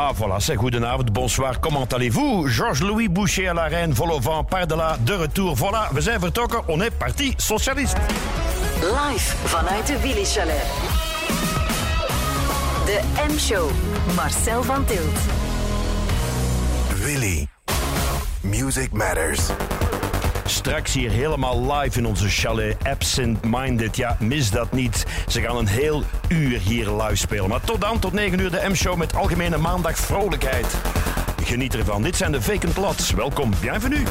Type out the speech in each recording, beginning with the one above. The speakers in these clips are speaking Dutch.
Ah voilà, c'est goedenavond, bonsoir, comment allez-vous? Georges-Louis Boucher à la reine, vol au vent, par de retour. Voilà, we zijn vertrokken, on est parti, socialist. Live vanuit de Willy Chalet. De M-show, Marcel van Tilt. Willy. Music matters. Straks hier helemaal live in onze chalet Absent Minded. Ja, mis dat niet. Ze gaan een heel uur hier live spelen. Maar tot dan, tot 9 uur de M-show met algemene maandag vrolijkheid. Geniet ervan. Dit zijn de Vacant Lots. Welkom, bienvenue.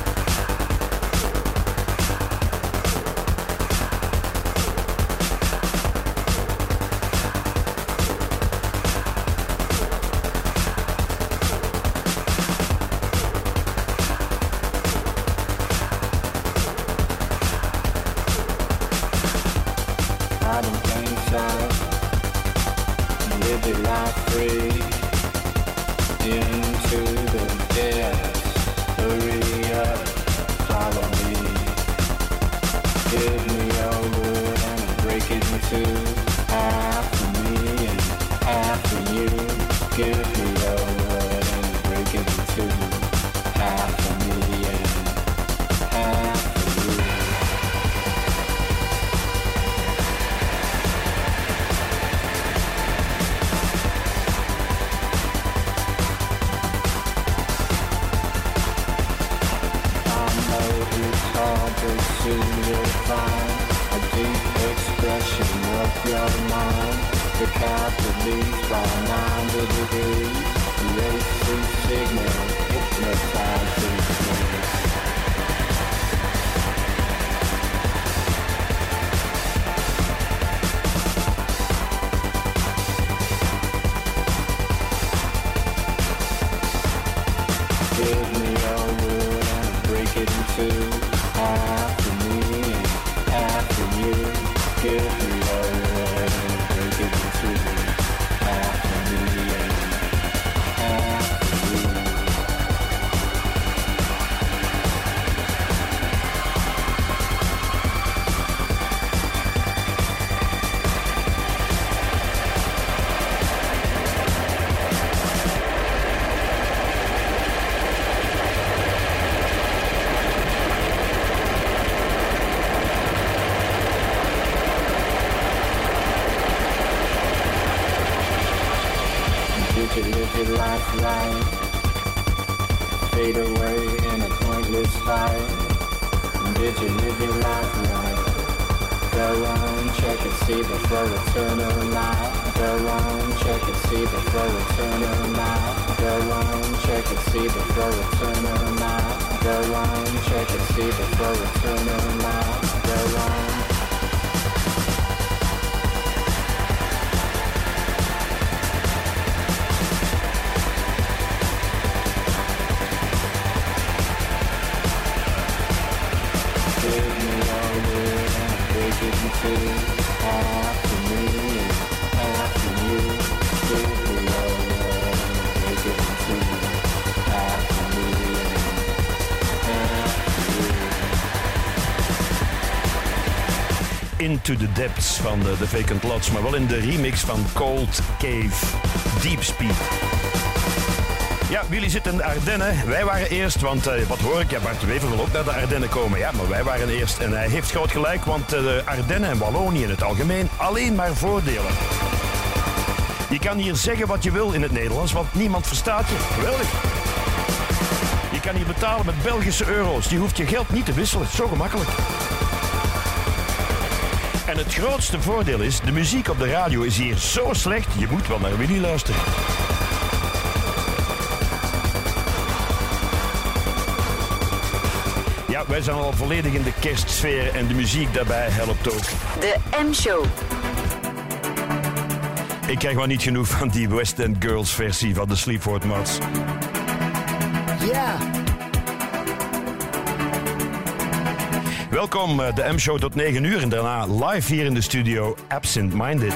Into the Depths van de, de Vacant Lots, maar wel in de remix van Cold Cave Deep Speed. Ja, jullie zitten in de Ardennen. Wij waren eerst, want eh, wat hoor ik? Ja, Bart Wever wil ook naar de Ardennen komen. Ja, maar wij waren eerst. En hij heeft groot gelijk, want eh, de Ardennen en Wallonië in het algemeen alleen maar voordelen. Je kan hier zeggen wat je wil in het Nederlands, want niemand verstaat je. Geweldig. Je kan hier betalen met Belgische euro's. Die hoeft je geld niet te wisselen. Zo gemakkelijk. En het grootste voordeel is, de muziek op de radio is hier zo slecht, je moet wel naar Willy luisteren. Ja, wij zijn al volledig in de kerstsfeer en de muziek daarbij helpt ook. De M-show. Ik krijg maar niet genoeg van die West End Girls versie van de Sleaford Mods. Ja, Welkom, eh, de M-show tot 9 uur en daarna live hier in de studio Absent Minded.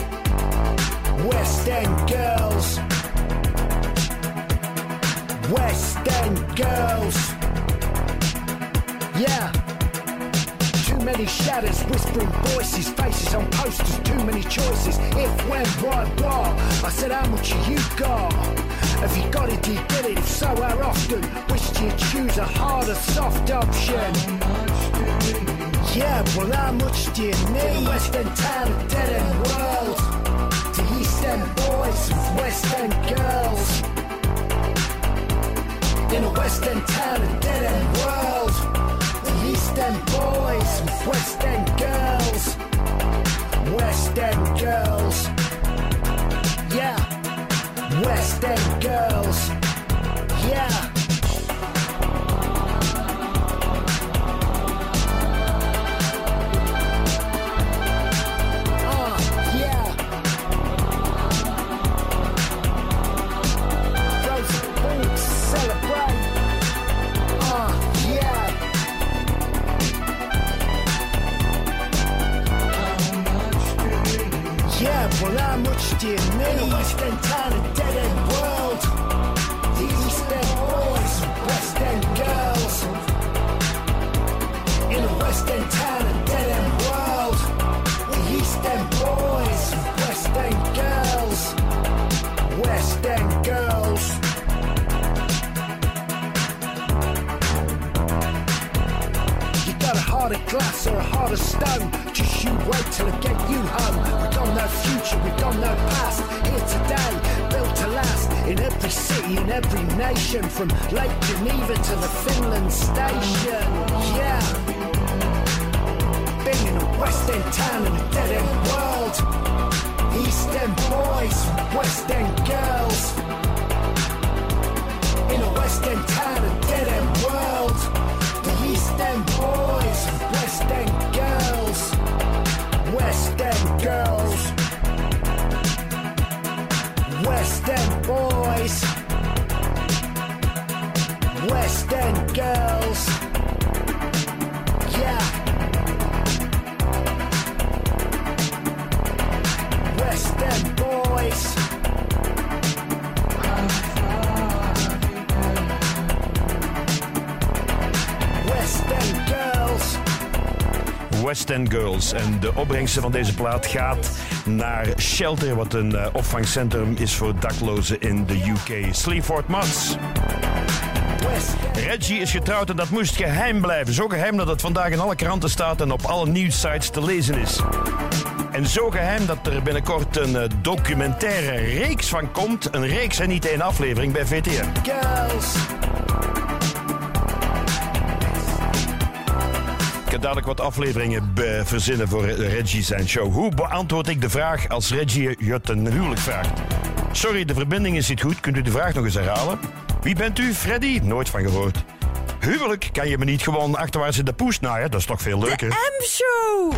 West End girls. West End girls. Yeah. Too many shadows, whispering voices, faces on posters, too many choices. If, when, what, what? I said, how much you got? Have you got it, you get it? If so, how often? Wish you choose, a hard or soft option? Yeah, well, how much do you need? West End town, dead end world. End boys, West End girls. In a West End town, a dead end world. The East End boys, West End girls. West End girls. Yeah. West End girls. Yeah. From Lake Geneva to the Finland station. Yeah. Been in a West End town and a dead end world. East End boys, West End girls. Yeah. West End boys. West End girls. En de opbrengsten van deze plaat gaat naar Shelter, wat een eh, opvangcentrum is voor daklozen in de UK. Sleaford Mods. Reggie is getrouwd en dat moest geheim blijven. Zo geheim dat het vandaag in alle kranten staat en op alle nieuwssites te lezen is. En zo geheim dat er binnenkort een eh, documentaire reeks van komt. Een reeks en niet één aflevering bij VTM. girls. Ik ga dadelijk wat afleveringen verzinnen voor Reggie zijn show. Hoe beantwoord ik de vraag als Reggie je ten huwelijk vraagt? Sorry, de verbinding is niet goed. Kunt u de vraag nog eens herhalen? Wie bent u? Freddy? Nooit van gehoord. Huwelijk kan je me niet gewoon achterwaarts in de poes naaien. Dat is toch veel leuker? M-show!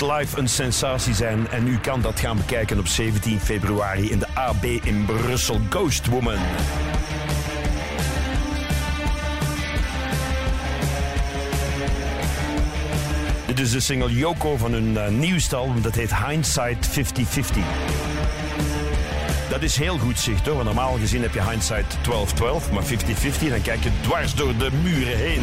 Live een sensatie zijn en u kan dat gaan bekijken op 17 februari in de AB in Brussel. Ghost Woman. Dit is de single Yoko van hun uh, nieuwste album, dat heet Hindsight 50-50. Dat is heel goed zicht hoor, want normaal gezien heb je Hindsight 12-12, maar 50-50, dan kijk je dwars door de muren heen.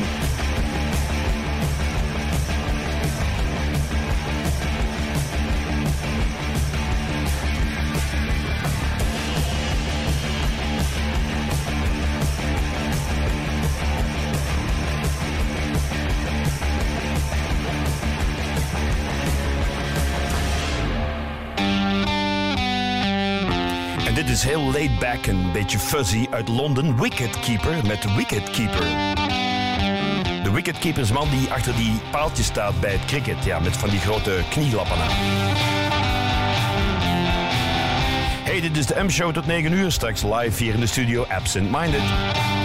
Heel laid back en een beetje fuzzy uit Londen. Wicket Keeper met Wicket Keeper. De Wicket Keeper is een man die achter die paaltjes staat bij het cricket. Ja, met van die grote knielappen aan. Hey, dit is de M-show tot 9 uur. Straks live hier in de studio Absent Minded.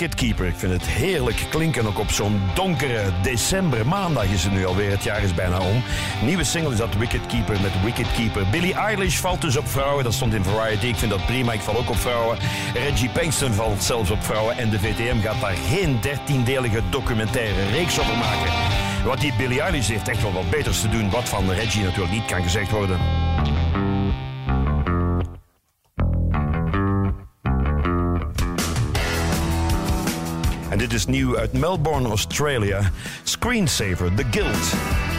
Wicket Keeper. Ik vind het heerlijk klinken ook op zo'n donkere december. Maandag is het nu alweer, het jaar is bijna om. Nieuwe single is dat Wicket Keeper met Wicket Keeper. Billie Eilish valt dus op vrouwen, dat stond in Variety. Ik vind dat prima, ik val ook op vrouwen. Reggie Pinkston valt zelfs op vrouwen. En de VTM gaat daar geen dertiendelige documentaire reeks over maken. Wat die Billie Eilish heeft echt wel wat beters te doen. Wat van Reggie natuurlijk niet kan gezegd worden. Dit is nieuw uit Melbourne, Australia. Screensaver, The Guild.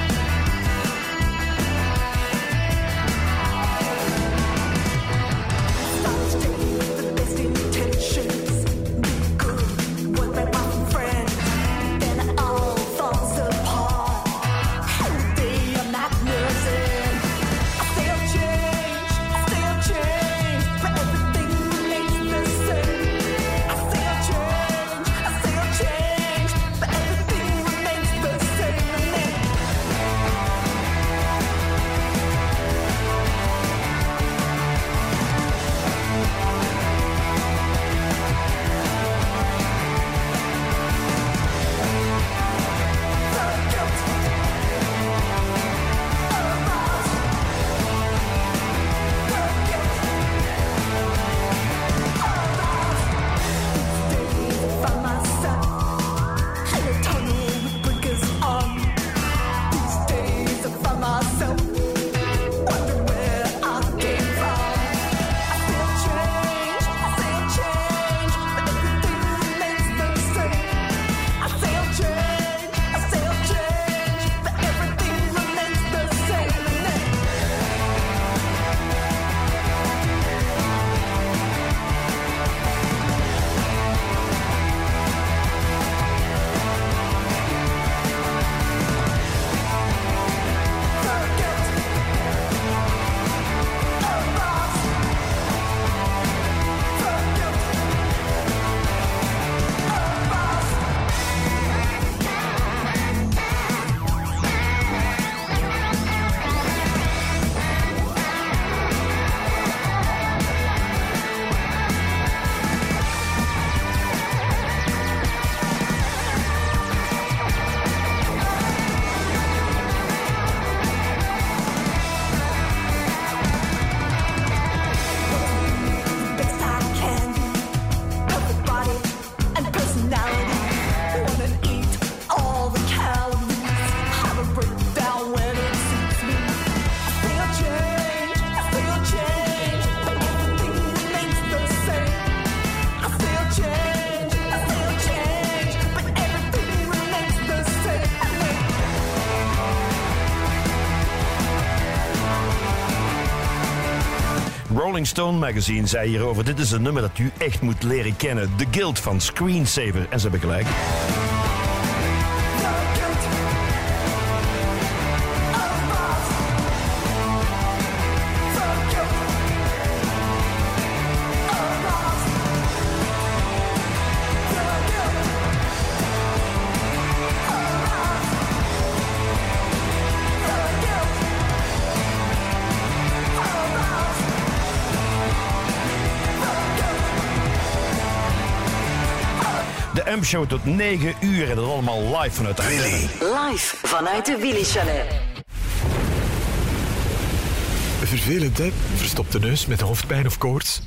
Stone magazine zei hierover: Dit is een nummer dat u echt moet leren kennen. The Guild van Screensaver. En ze hebben gelijk. De M-show tot 9 uur en dat allemaal live vanuit de Willy. Live vanuit de Willy Chalet. Vervelend, hè? Verstopte neus met hoofdpijn of koorts?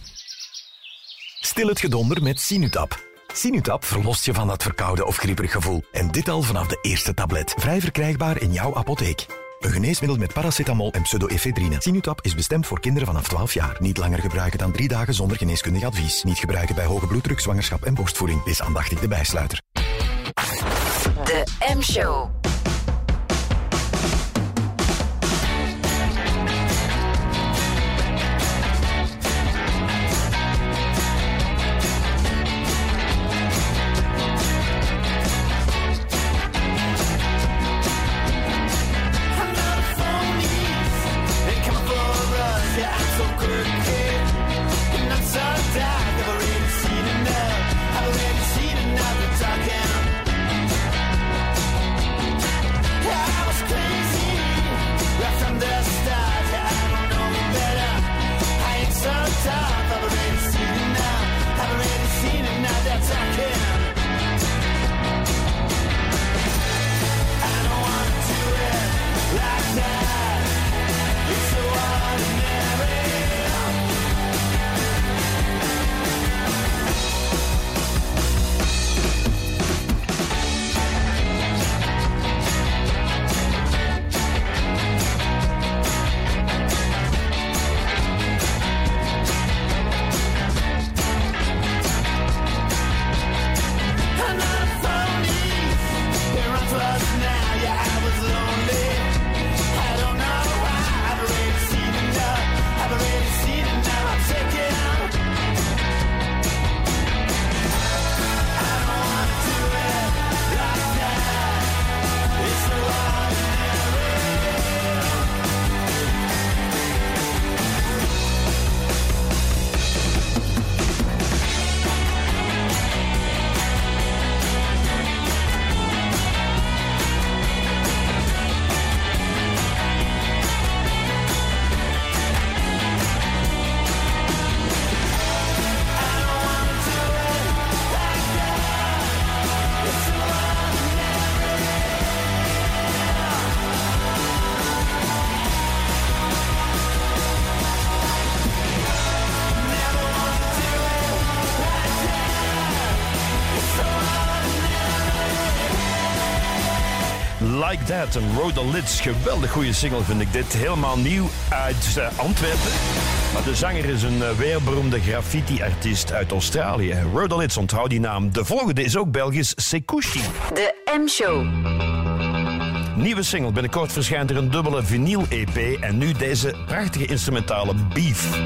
Stil het gedonder met Sinutap. Sinutap verlost je van dat verkoude of grieperig gevoel. En dit al vanaf de eerste tablet. Vrij verkrijgbaar in jouw apotheek. Een geneesmiddel met paracetamol en pseudoephedrine. Sinutap is bestemd voor kinderen vanaf 12 jaar. Niet langer gebruiken dan drie dagen zonder geneeskundig advies. Niet gebruiken bij hoge bloeddruk, zwangerschap en borstvoeding. Wees aandachtig de bijsluiter. De M-show. That, een Rhoda Lids. Geweldig goede single vind ik dit. Helemaal nieuw uit uh, Antwerpen. Maar de zanger is een uh, weerberoemde graffiti-artiest uit Australië. Rhoda Lids, onthoud die naam. De volgende is ook Belgisch, Sekushi. De M-show. Nieuwe single. Binnenkort verschijnt er een dubbele vinyl-EP. En nu deze prachtige instrumentale Beef.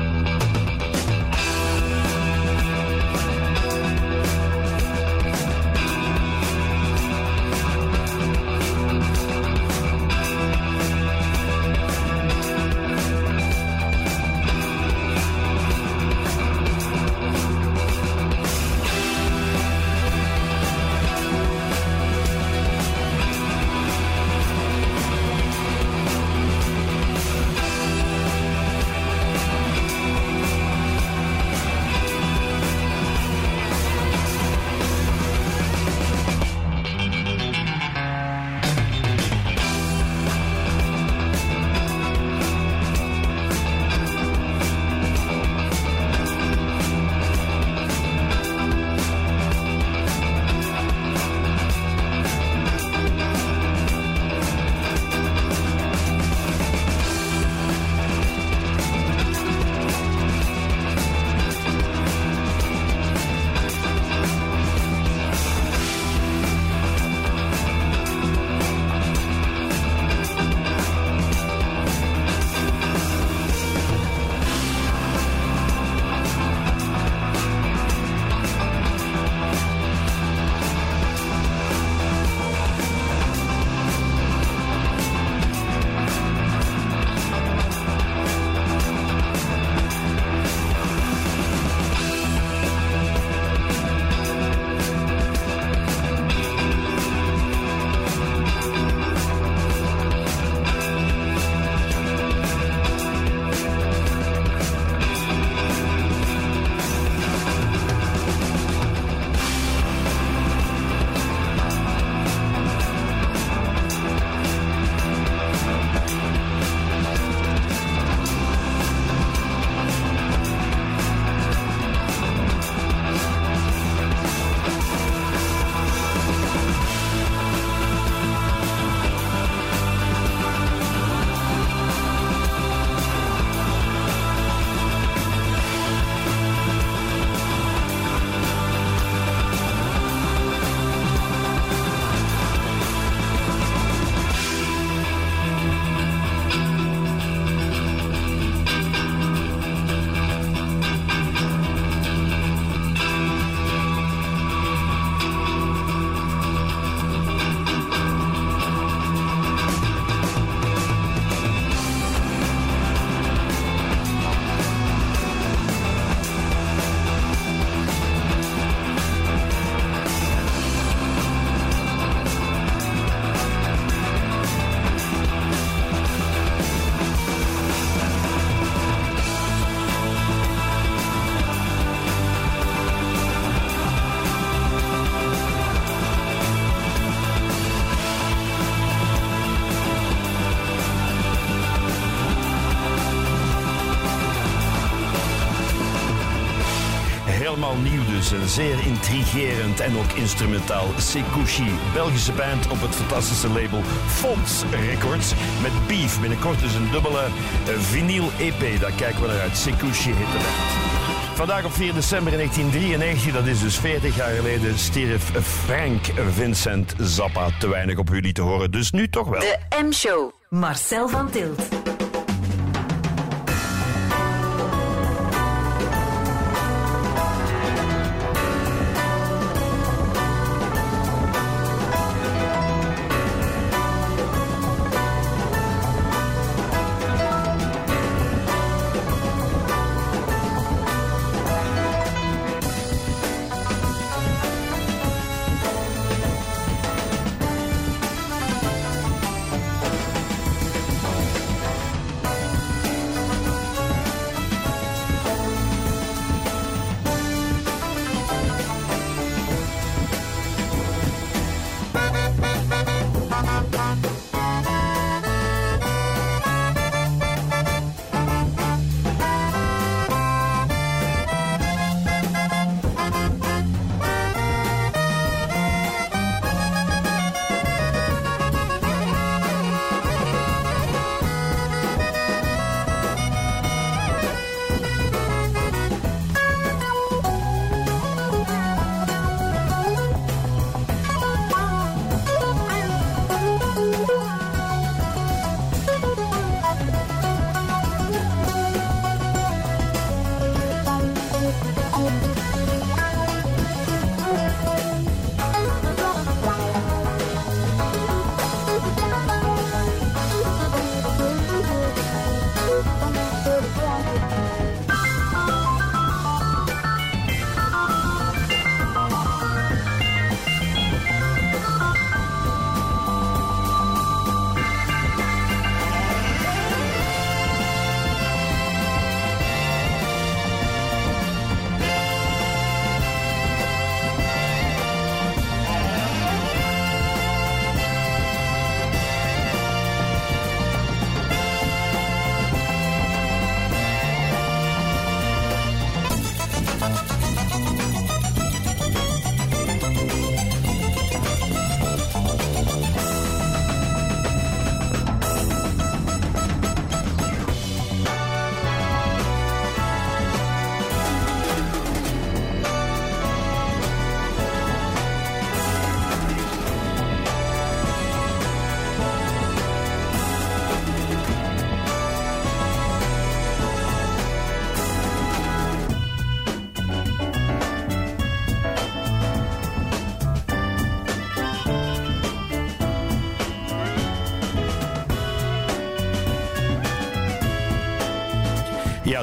Dus en zeer intrigerend en ook instrumentaal. Sekushi, Belgische band op het fantastische label Fonts Records. Met Beef, binnenkort dus een dubbele eh, vinyl EP. Daar kijken we naar uit. Sekushi heet de band. Vandaag op 4 december 1993, dat is dus 40 jaar geleden, stierf Frank Vincent Zappa. Te weinig op jullie te horen, dus nu toch wel. De M-show. Marcel van Tilt.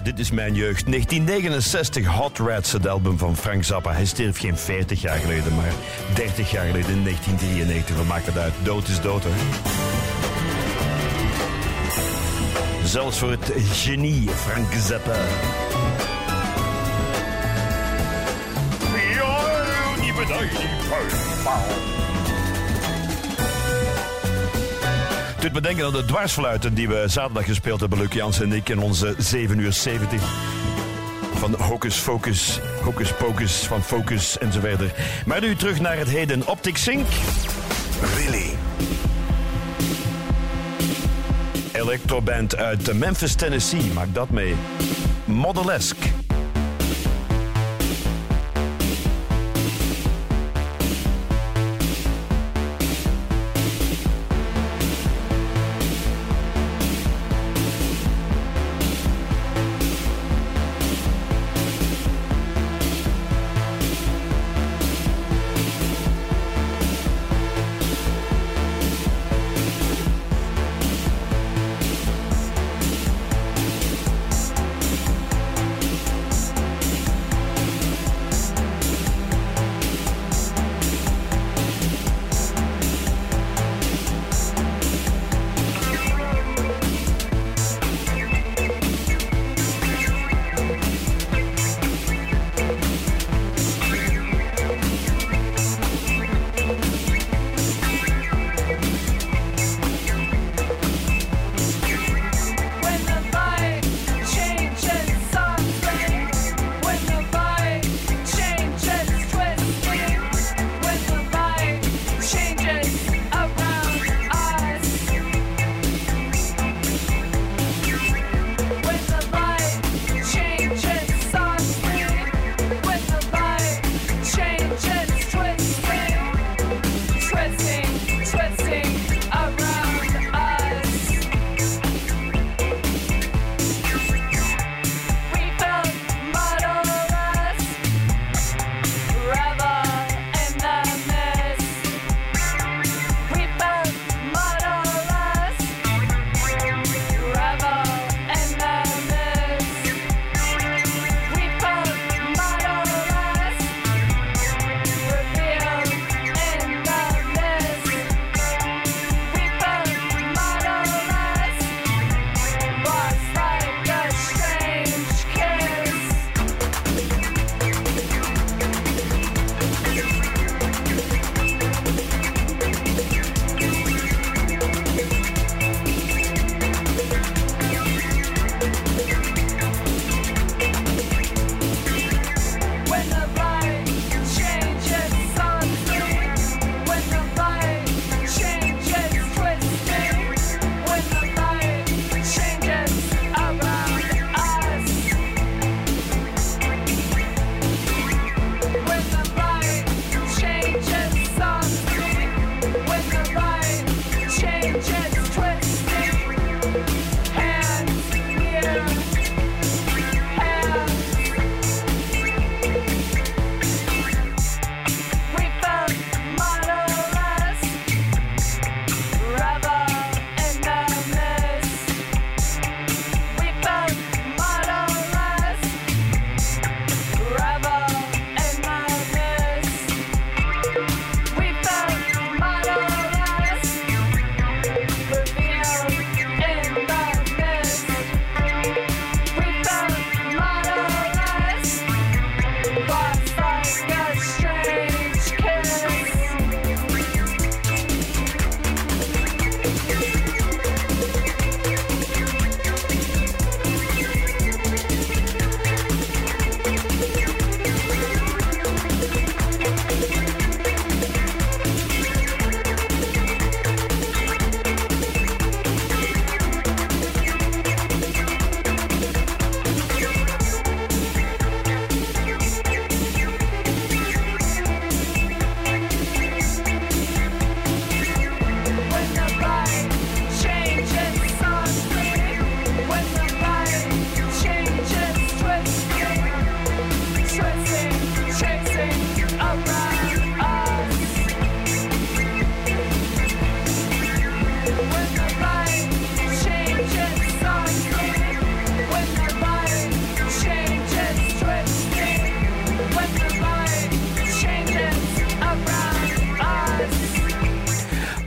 Dit is mijn jeugd. 1969, Hot Rats, het album van Frank Zappa. Hij stierf geen 40 jaar geleden, maar 30 jaar geleden in 1993. We maken het uit. Dood is dood, hè? Zelfs voor het genie Frank Zappa. Doet me denken aan de dwarsfluiten die we zaterdag gespeeld hebben, Luc Jans en ik, in onze 7 uur 70. Van Hocus Focus, Hocus Pocus, van Focus en zo verder. Maar nu terug naar het heden Optic Sync. Willy. Electroband uit Memphis, Tennessee, maak dat mee. Modelesque.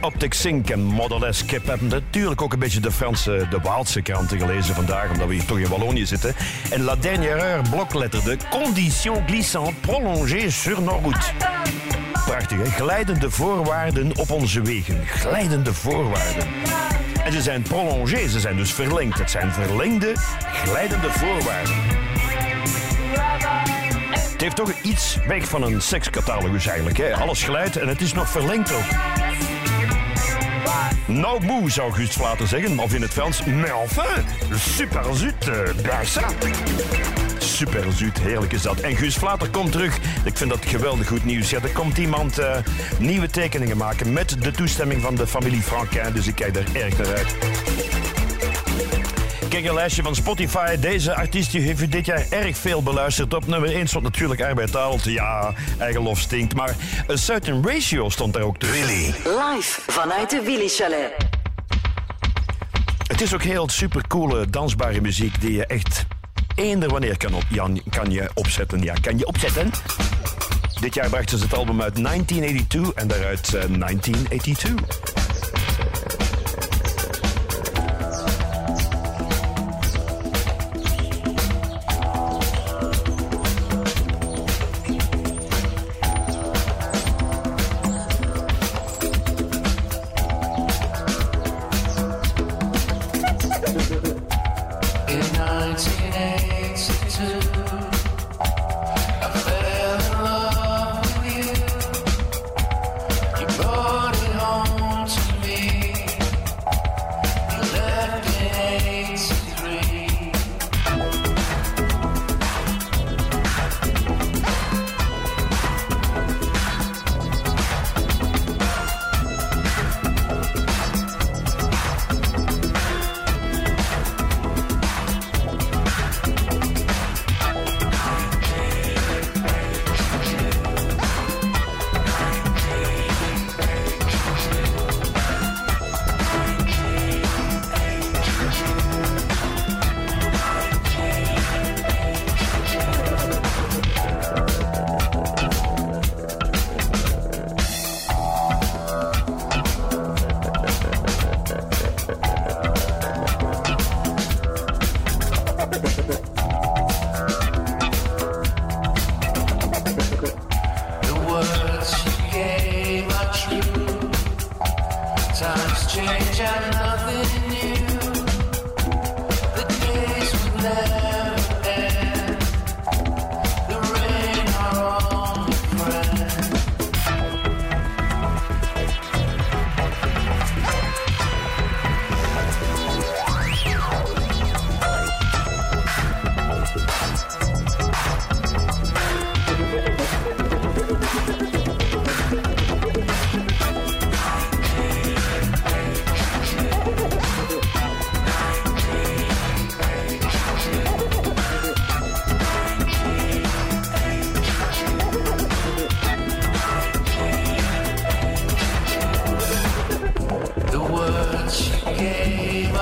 Optic Sync en Model S. Ik heb natuurlijk ook een beetje de Franse, de Waalse kranten gelezen vandaag, omdat we hier toch in Wallonië zitten. En La Dernière Heure blokletterde Conditions glissantes prolongées sur nos routes. Glijdende voorwaarden op onze wegen. Glijdende voorwaarden. En ze zijn prolongées, ze zijn dus verlengd. Het zijn verlengde, glijdende voorwaarden. Het heeft toch iets weg van een sekscatalogus eigenlijk. Hè? Alles glijdt en het is nog verlengd ook. Nou moe, zou Guust Vlater zeggen, of in het Frans. Mais enfin, super zut, bien ça. Super zoet, heerlijk is dat. En Guus Vlater komt terug. Ik vind dat geweldig goed nieuws. Ja, er komt iemand eh, nieuwe tekeningen maken met de toestemming van de familie Franquin. Dus ik kijk daar erg naar uit. Kijk een lijstje van Spotify. Deze artiest die heeft dit jaar erg veel beluisterd. Op nummer 1 stond natuurlijk Arbeid Taalt. Ja, eigen lof stinkt. Maar A Certain Ratio stond daar ook tussen. Willy. Live vanuit de Willy Chalet. Het is ook heel supercoole, dansbare muziek die je echt eender wanneer kan, op, Jan, kan je opzetten. Ja, kan je opzetten. Dit jaar brachten ze het album uit 1982 en daaruit eh, 1982.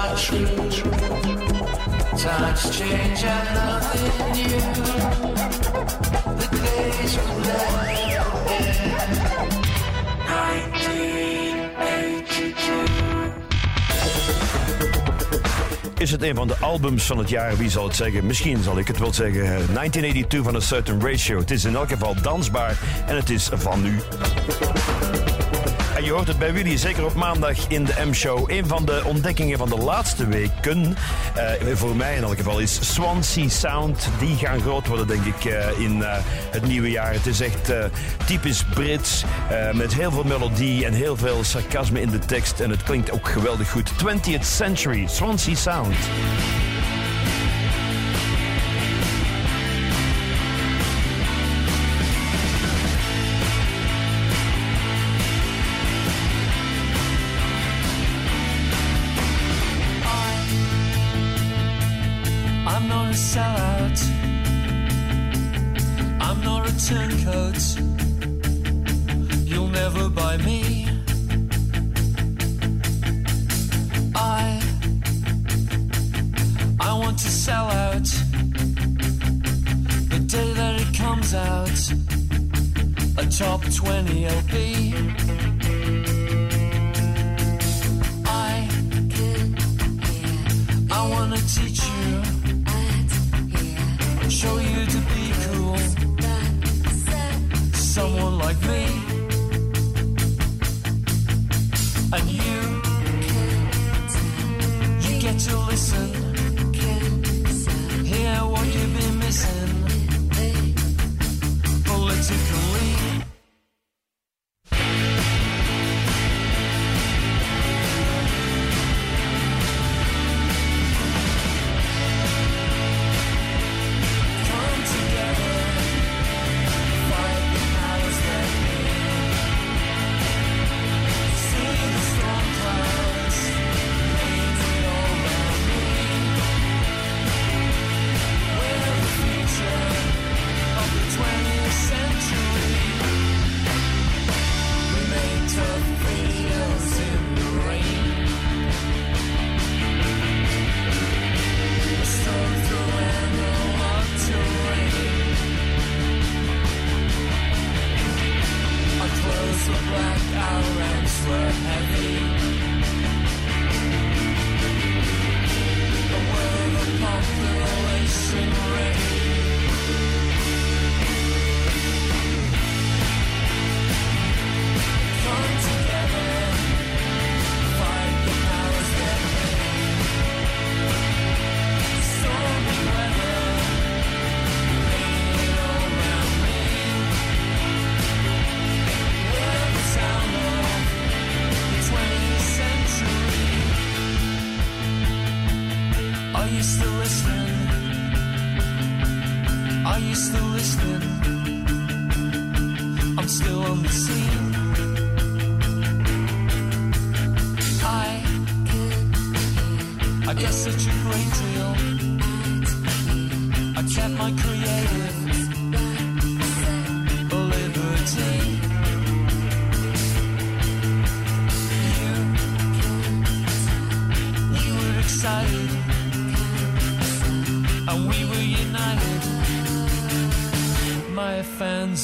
Are true. Times change and nothing new. The days will never end. 1982. Is het een van de albums van het jaar? Wie zal het zeggen? Misschien zal ik het wel zeggen. 1982 van A Certain Ratio. Het is in elk geval dansbaar en het is van nu. Je hoort het bij Willy, zeker op maandag in de M-show. Een van de ontdekkingen van de laatste weken, eh, voor mij in elk geval, is Swansea Sound. Die gaan groot worden, denk ik, eh, in eh, het nieuwe jaar. Het is echt typisch Brits, met heel veel melodie en heel veel sarcasme in de tekst. En het klinkt ook geweldig goed. 20th Century, Swansea Sound.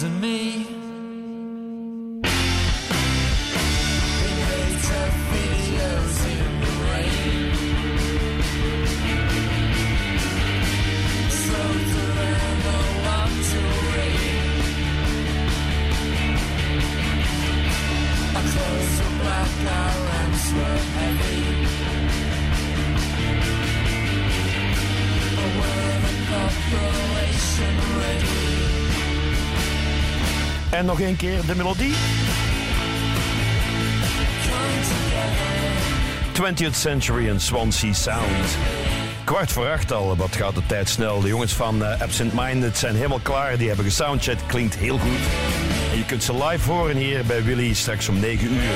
And me. En nog een keer de melodie. Come together. 20th Century and Swansea Sound. Kwart voor acht al, wat gaat de tijd snel. De jongens van eh, Absent Minded zijn helemaal klaar. Die hebben gesoundchecked, klinkt heel goed. Je kunt ze live horen hier bij Willy straks om 9 uur.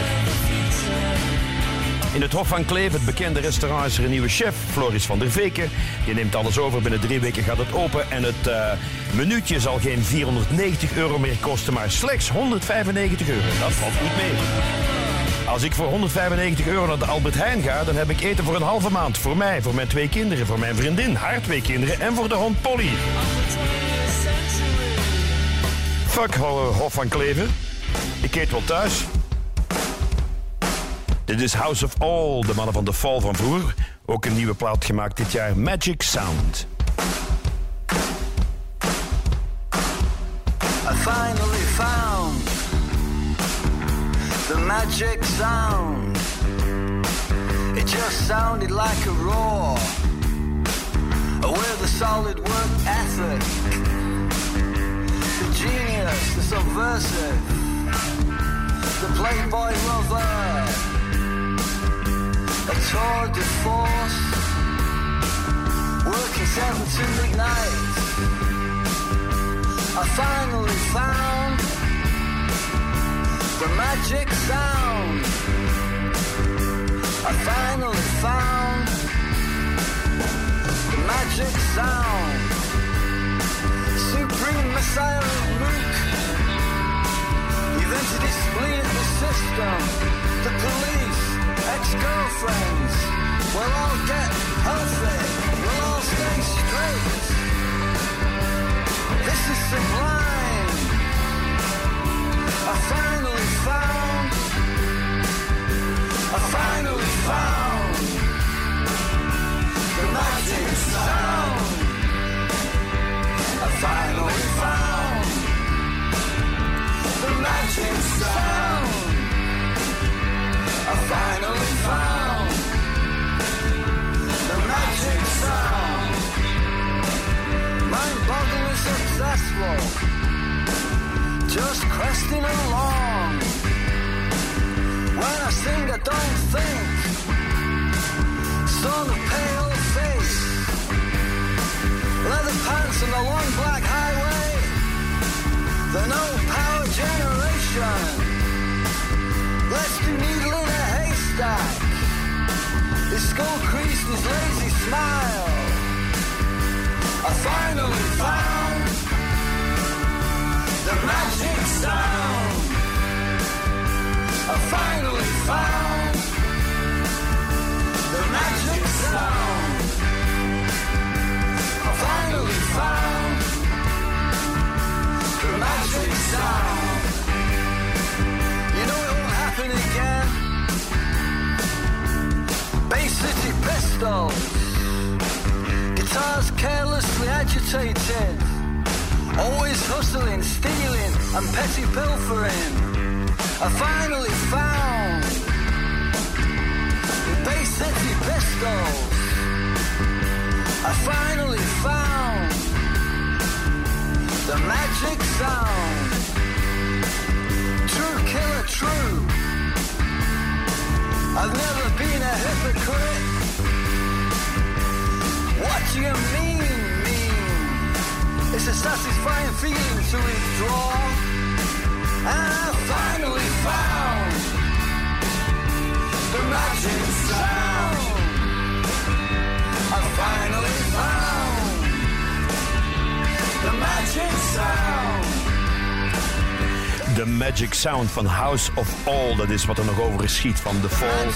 In het Hof van Kleef, het bekende restaurant, is er een nieuwe chef, Floris van der Veken. Die neemt alles over. Binnen drie weken gaat het open. En het eh minuutje zal geen 490 euro meer kosten, maar slechts 195 euro. Dat valt goed mee. Als ik voor 195 euro naar de Albert Heijn ga, dan heb ik eten voor een halve maand. Voor mij, voor mijn twee kinderen, voor mijn vriendin, haar twee kinderen en voor de hond Polly. Fuck Ho- Hof van Kleven. Ik eet wel thuis. Dit is House of All, de mannen van de Fall van vroeger. Ook een nieuwe plaat gemaakt dit jaar, Magic Sound. Found the magic sound. It just sounded like a roar with a solid work ethic. The genius, the subversive, the playboy lover, a tour de force, working seven to midnight. I finally found the magic sound. I finally found the magic sound. Supreme Messiah of Luke. His spleen the system. The police, ex-girlfriends. We'll all get healthy. We'll all stay straight. Sublime. I finally found. I finally found the magic sound. I finally found the magic sound. I finally found successful, just cresting along. When I sing, I don't think. Son of pale face, leather pants and a long black highway. The no power generation. Let's do needle in a haystack. His skull creased, his lazy smile. Finally found the magic sound. I finally found the magic sound. You know it won't happen again. Bay City pistols. Guitars carelessly agitated. Always hustling, stealing, and petty pilfering. I finally found the Bay pistols. I finally found the magic sound. True killer, true. I've never been a hypocrite. What do you mean, mean? It's a satisfying feeling to withdraw. I finally found the magic sound. I finally found the magic sound. De Magic Sound van House of All. Dat is wat er nog over geschiet van The Fall.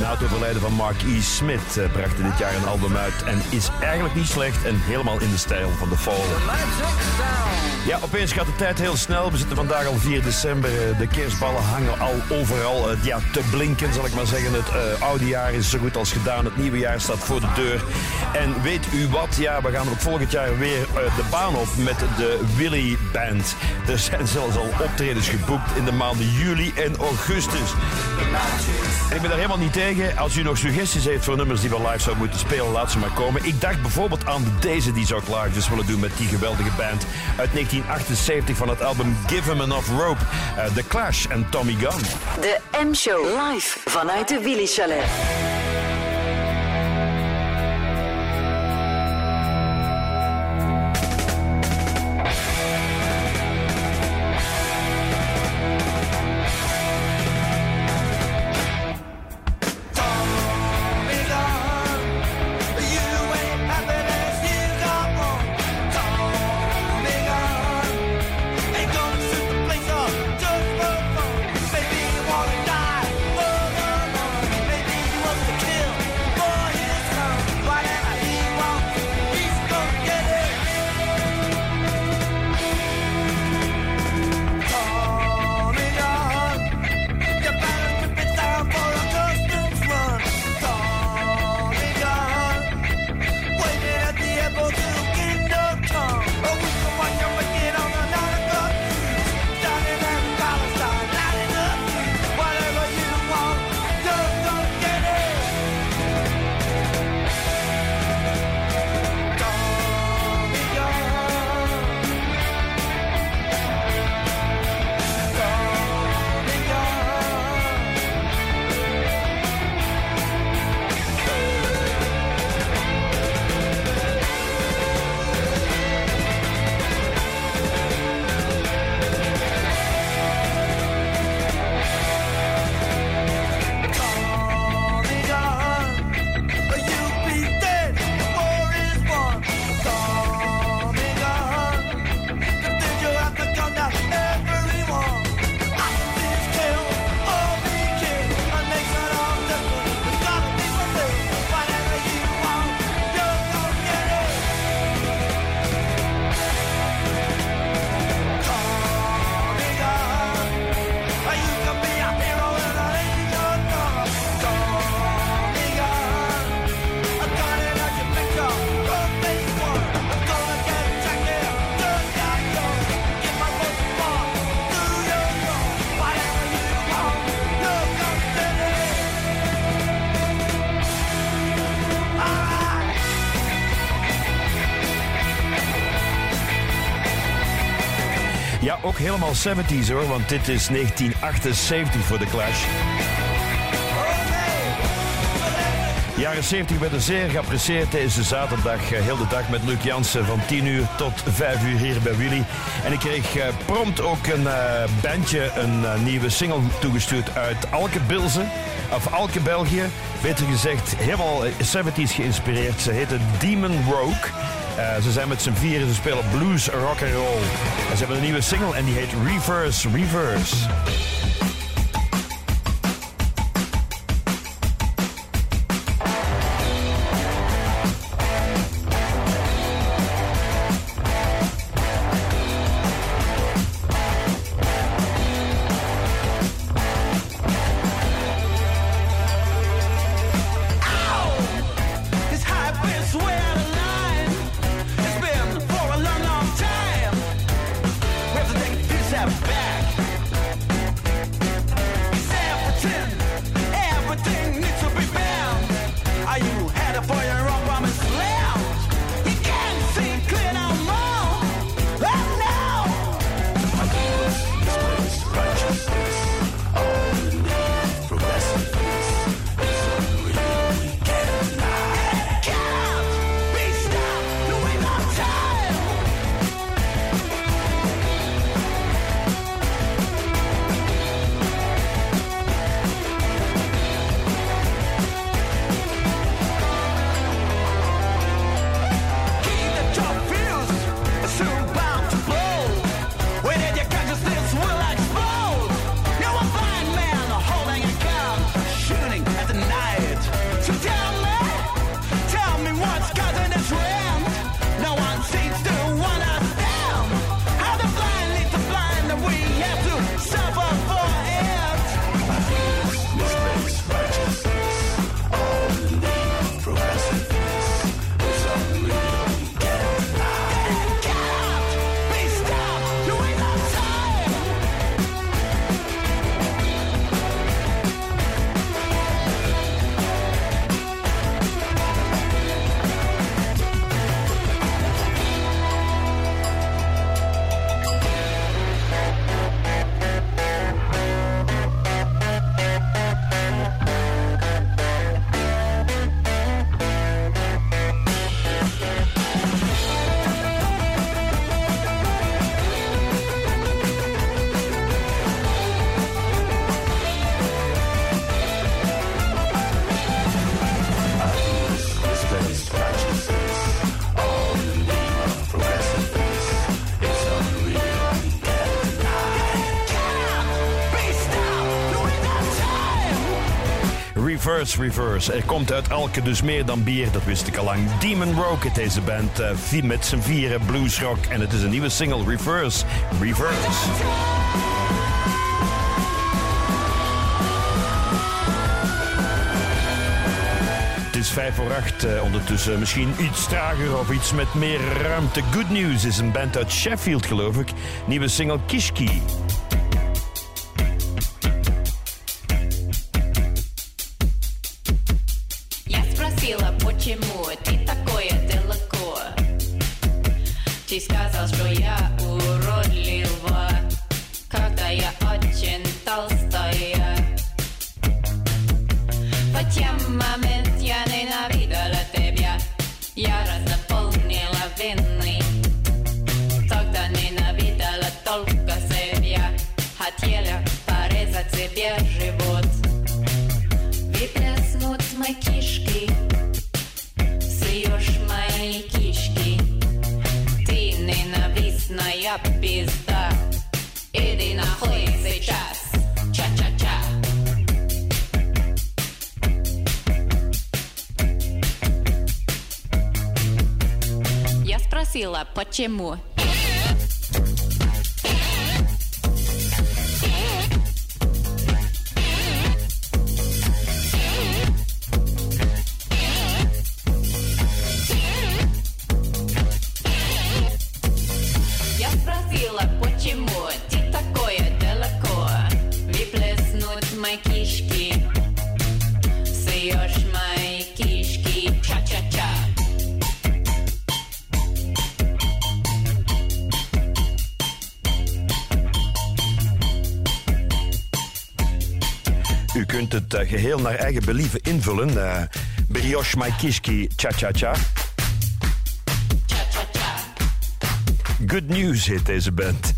Na het overlijden van Mark E. Smith eh, bracht dit jaar een album uit. En is eigenlijk niet slecht en helemaal in de stijl van The Fall. Ja, opeens gaat de tijd heel snel. We zitten vandaag al 4 december. Eh, De kerstballen hangen al overal eh, ja, te blinken, zal ik maar zeggen. Het oude jaar is zo goed als gedaan. Het nieuwe jaar staat voor de deur. En weet u wat? Ja, we gaan ook volgend jaar weer de baan op met de Willy Band. Er zijn zelfs al optredens is geboekt in de maanden juli en augustus. Ik ben daar helemaal niet tegen. Als u nog suggesties heeft voor nummers die we live zouden moeten spelen, laat ze maar komen. Ik dacht bijvoorbeeld aan deze die zou ik live dus willen doen met die geweldige band uit 1978 van het album Give 'Em Enough Rope. Eh, The Clash en Tommy Gunn. De M-show live vanuit de Willy Chalet. Ook helemaal 70s hoor, want dit is 1978 voor de Clash. Jaren 70 werden zeer geapprecieerd deze zaterdag. eh, Heel de dag met Luc Jansen van 10 uur tot 5 uur hier bij Willy. En ik kreeg eh, prompt ook een eh, bandje, een nieuwe single toegestuurd uit Alke Bilzen. Of Alke België. Beter gezegd, helemaal eh, 70s geïnspireerd. Ze heten Demon Rogue. Eh, ze zijn met z'n vieren, ze spelen blues, rock and roll. En ze hebben een nieuwe single en die heet Reverse Reverse. Reverse. Er komt uit Alke dus meer dan bier, dat wist ik al lang. Demon heet deze band, vi- met z'n vieren bluesrock. En het is een nieuwe single, Reverse, reverse. Het is vijf voor acht eh, ondertussen. Misschien iets trager of iets met meer ruimte. Good News is een band uit Sheffield, geloof ik. Nieuwe single Kishki. More. geheel naar eigen believen invullen. Eh, brioche Maikiski Cha-Cha-Cha. Good News heet deze band.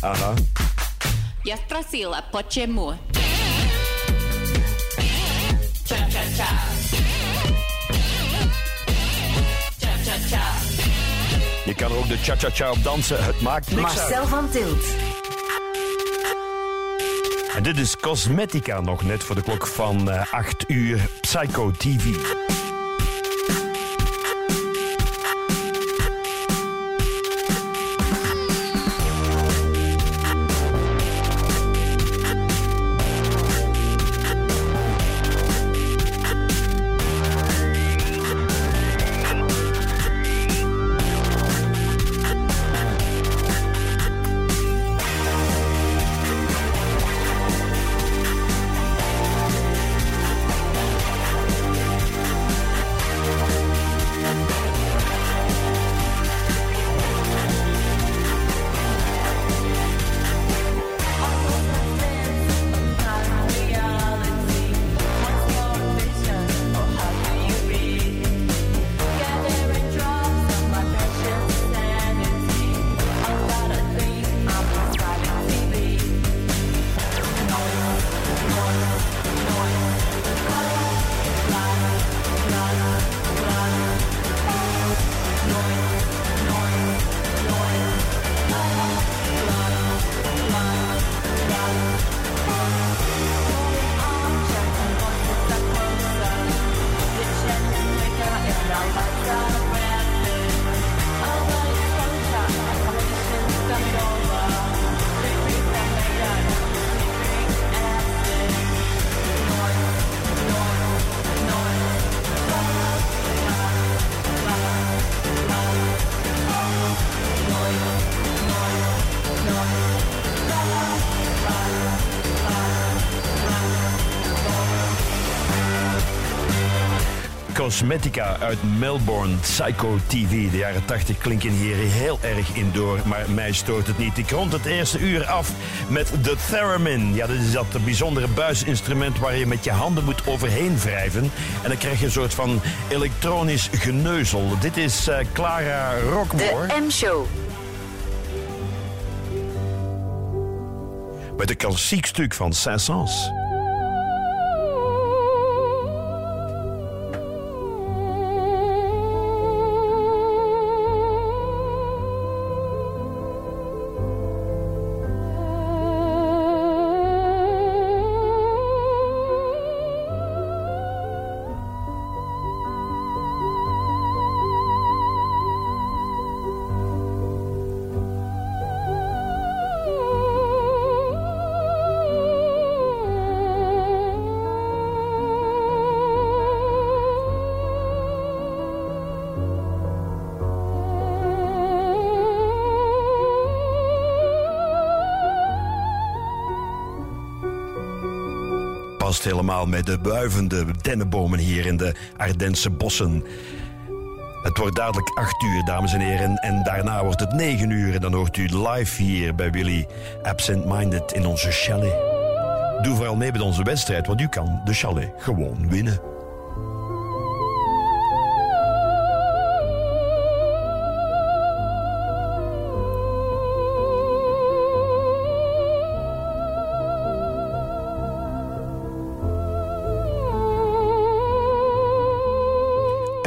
Aha. Я спросила, почему Ча-ча-ча Ча-ча-ча Je kan er ook de Cha-Cha-Cha op dansen. Het maakt niks Marcel uit. van Tilt. Dit is Cosmetica nog net voor de klok van eh 8 uur. Psycho TV. Cosmetica uit Melbourne, Psycho TV. De jaren 80 klinken hier heel erg in door, maar mij stoort het niet. Ik rond het eerste uur af met de Theremin. Ja, dat is dat bijzondere buisinstrument waar je met je handen moet overheen wrijven. En dan krijg je een soort van elektronisch geneuzel. Dit is eh, Clara Rockmore. De M-show. Met een klassiek stuk van Saint-Saëns. Vast helemaal met de buivende dennenbomen hier in de Ardense bossen. Het wordt dadelijk 8 uur, dames en heren. En daarna wordt het 9 uur. En dan hoort u live hier bij Willy Absent Minded in onze chalet. Doe vooral mee met onze wedstrijd, want u kan de chalet gewoon winnen.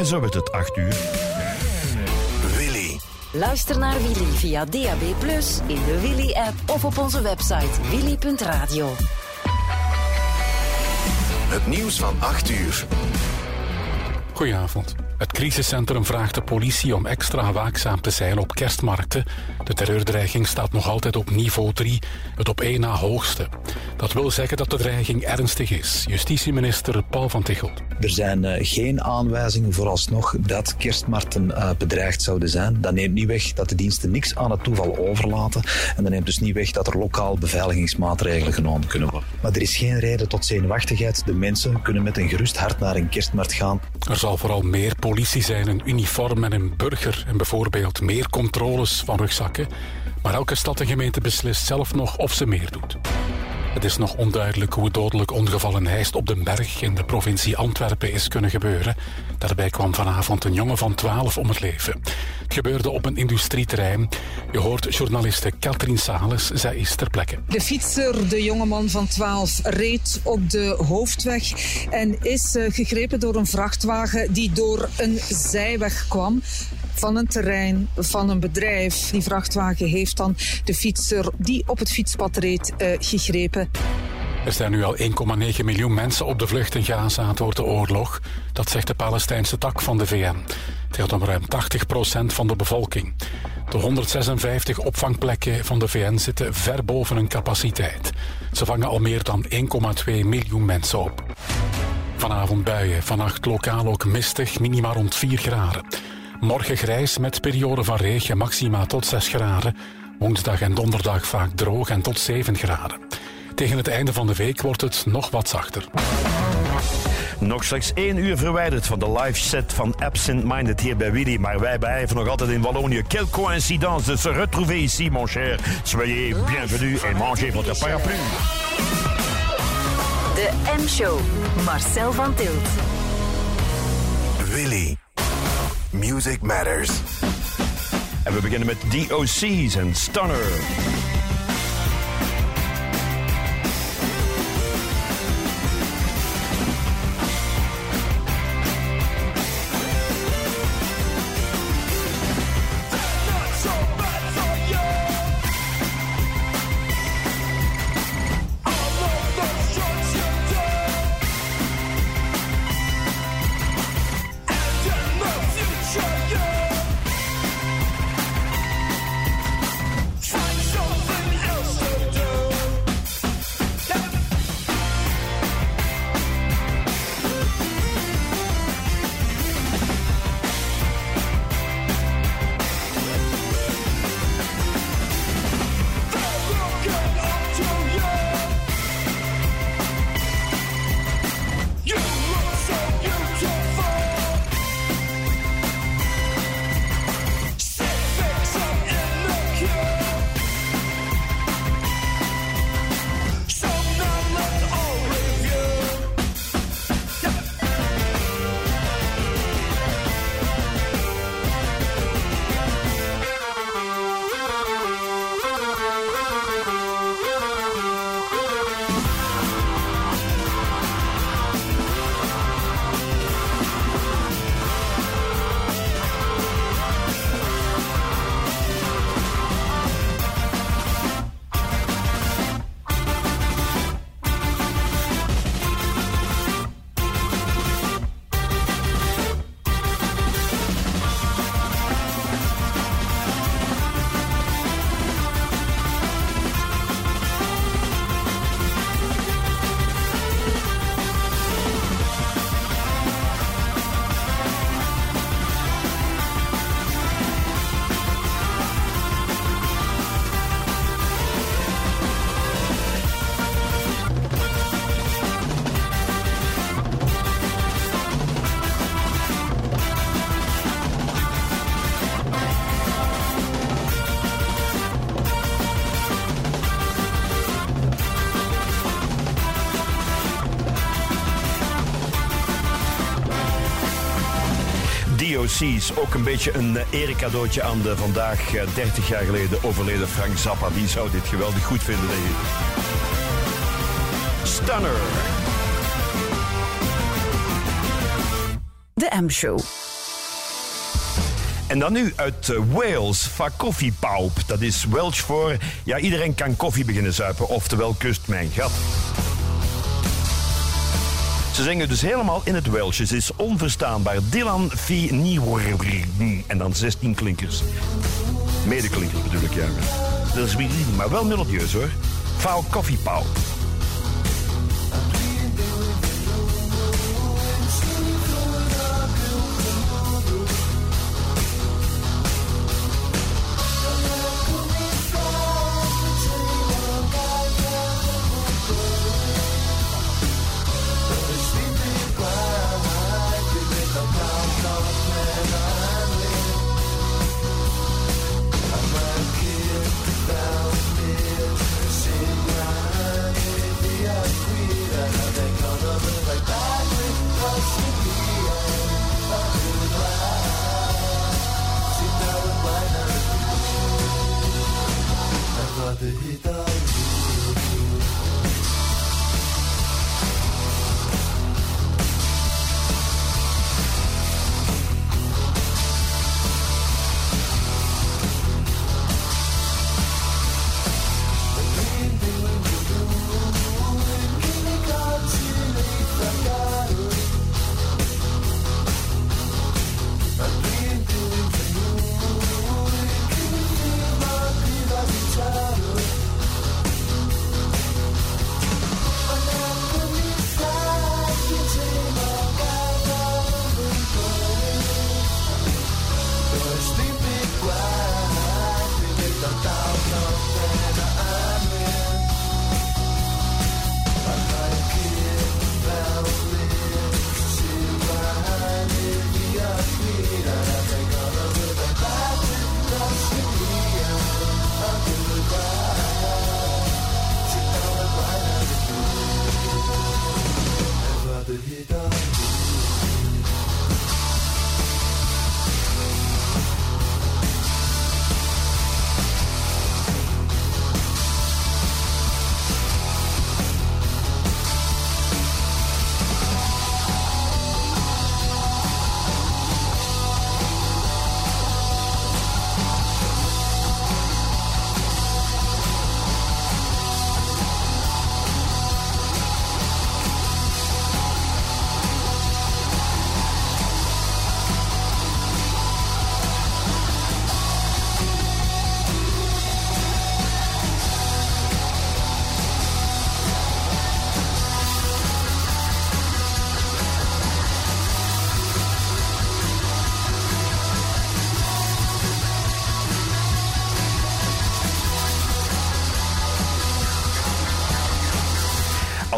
En zo werd het 8 uur. Willy. Luister naar Willy via DAB+, in de Willy-app of op onze website willy.radio. Het nieuws van 8 uur. Goedenavond. Het crisiscentrum vraagt de politie om extra waakzaam te zijn op kerstmarkten. De terreurdreiging staat nog altijd op niveau 3, het op één na hoogste. Dat wil zeggen dat de dreiging ernstig is. Justitieminister Paul van Tichel. Er zijn eh, geen aanwijzingen vooralsnog dat kerstmarkten eh, bedreigd zouden zijn. Dat neemt niet weg dat de diensten niks aan het toeval overlaten. En dat neemt dus niet weg dat er lokaal beveiligingsmaatregelen genomen kunnen worden. Maar er is geen reden tot zenuwachtigheid. De mensen kunnen met een gerust hart naar een kerstmarkt gaan. Er zal vooral meer politie zijn, een uniform en een burger. En bijvoorbeeld meer controles van rugzakken. Maar elke stad en gemeente beslist zelf nog of ze meer doet. Het is nog onduidelijk hoe het dodelijk ongeval in Heist op den Berg in de provincie Antwerpen is kunnen gebeuren. Daarbij kwam vanavond een jongen van 12 om het leven. Het gebeurde op een industrieterrein. Je hoort journaliste Katrien Sales, zij is ter plekke. De fietser, de jongeman van 12, reed op de hoofdweg en is eh, gegrepen door een vrachtwagen die door een zijweg kwam van een terrein van een bedrijf. Die vrachtwagen heeft dan de fietser die op het fietspad reed eh, gegrepen. Er zijn nu al 1,9 miljoen mensen op de vlucht in Gaza door de oorlog. Dat zegt de Palestijnse tak van de VN. Het gaat om ruim 80% van de bevolking. De 156 opvangplekken van de VN zitten ver boven hun capaciteit. Ze vangen al meer dan 1,2 miljoen mensen op. Vanavond buien, vannacht lokaal ook mistig, minima rond 4 graden. Morgen grijs met periode van regen, maxima tot 6 graden. Woensdag en donderdag vaak droog en tot 7 graden. Tegen het einde van de week wordt het nog wat zachter. Nog slechts één uur verwijderd van de live set van Absent Minded hier bij Willy. Maar wij blijven nog altijd in Wallonië. Quelle coïncidence de se retrouver ici, mon cher. Soyez bienvenue et mangez votre parapluie. De M-show. Marcel van Tilt. Willy. Music matters. En we beginnen met DOC's en Stunner. OC's. Ook een beetje een eh, erecadeautje aan de vandaag eh, 30 jaar geleden overleden Frank Zappa. Die zou dit geweldig goed vinden, denk ik. Stunner. De M-show. En dan nu uit eh, Wales, Va Koffiepaup. Dat is Welsh voor, ja, iedereen kan koffie beginnen zuipen, oftewel kust mijn gat. Ze zingen dus helemaal in het Welsh. Het is onverstaanbaar. Dylan Fi. En dan 16 klinkers. Medeklinkers bedoel ik, ja. Dat is weer, maar wel melodieus hoor. Va Koffiepaup.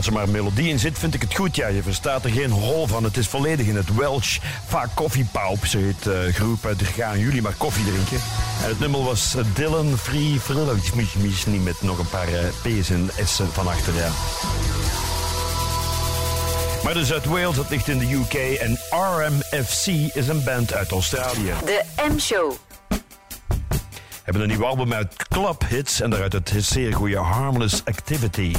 Als er maar een melodie in zit, vind ik het goed. Ja, je verstaat er geen hol van. Het is volledig in het Welsh. Vaak koffiepaup. Ze heet uh, groep uit. Er gaan jullie maar koffie drinken. En het nummer was uh, Dylan Free Frillovic. Misschien met nog een paar uh, P's en S'en van achter, ja. Maar dus uit Wales, dat ligt in de UK. En RMFC is een band uit Australië. De M-show. Hebben een nieuw album uit Club Hits. En daaruit het zeer goede Harmless Activity.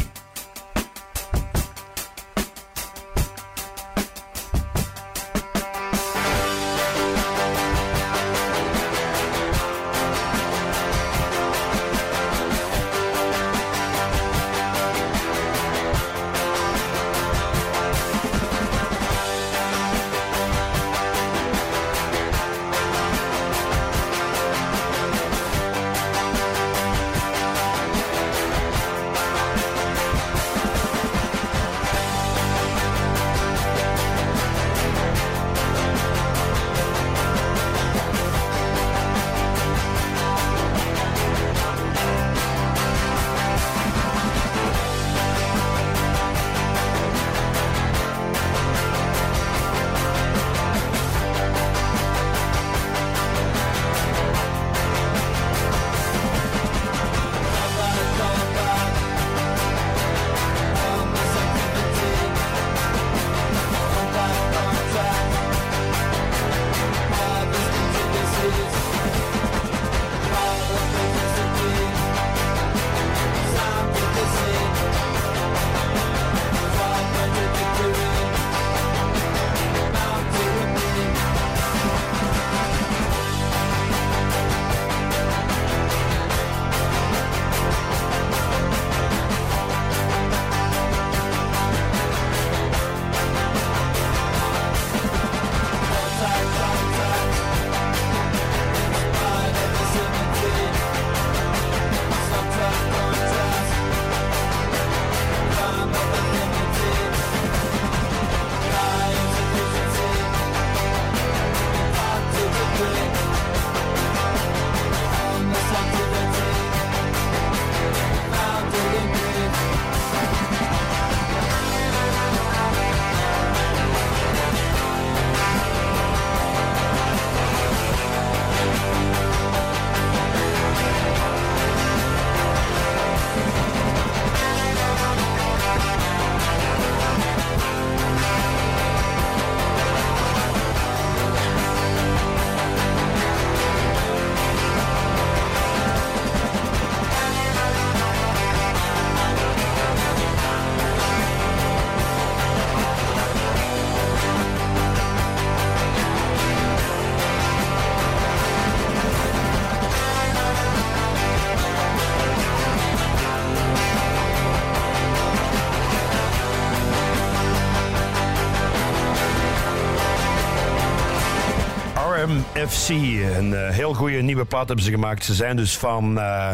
RMFC. Een eh, heel goede nieuwe plaat hebben ze gemaakt. Ze zijn dus van eh,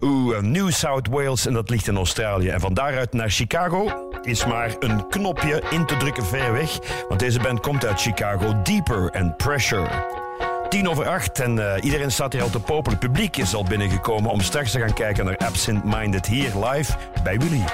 oeh, New South Wales en dat ligt in Australië. En van daaruit naar Chicago is maar een knopje in te drukken ver weg. Want deze band komt uit Chicago. Deeper and Pressure. Tien over acht en eh, iedereen staat hier al te popelen. Het publiek is al binnengekomen om straks te gaan kijken naar Absent Minded hier live bij Willy.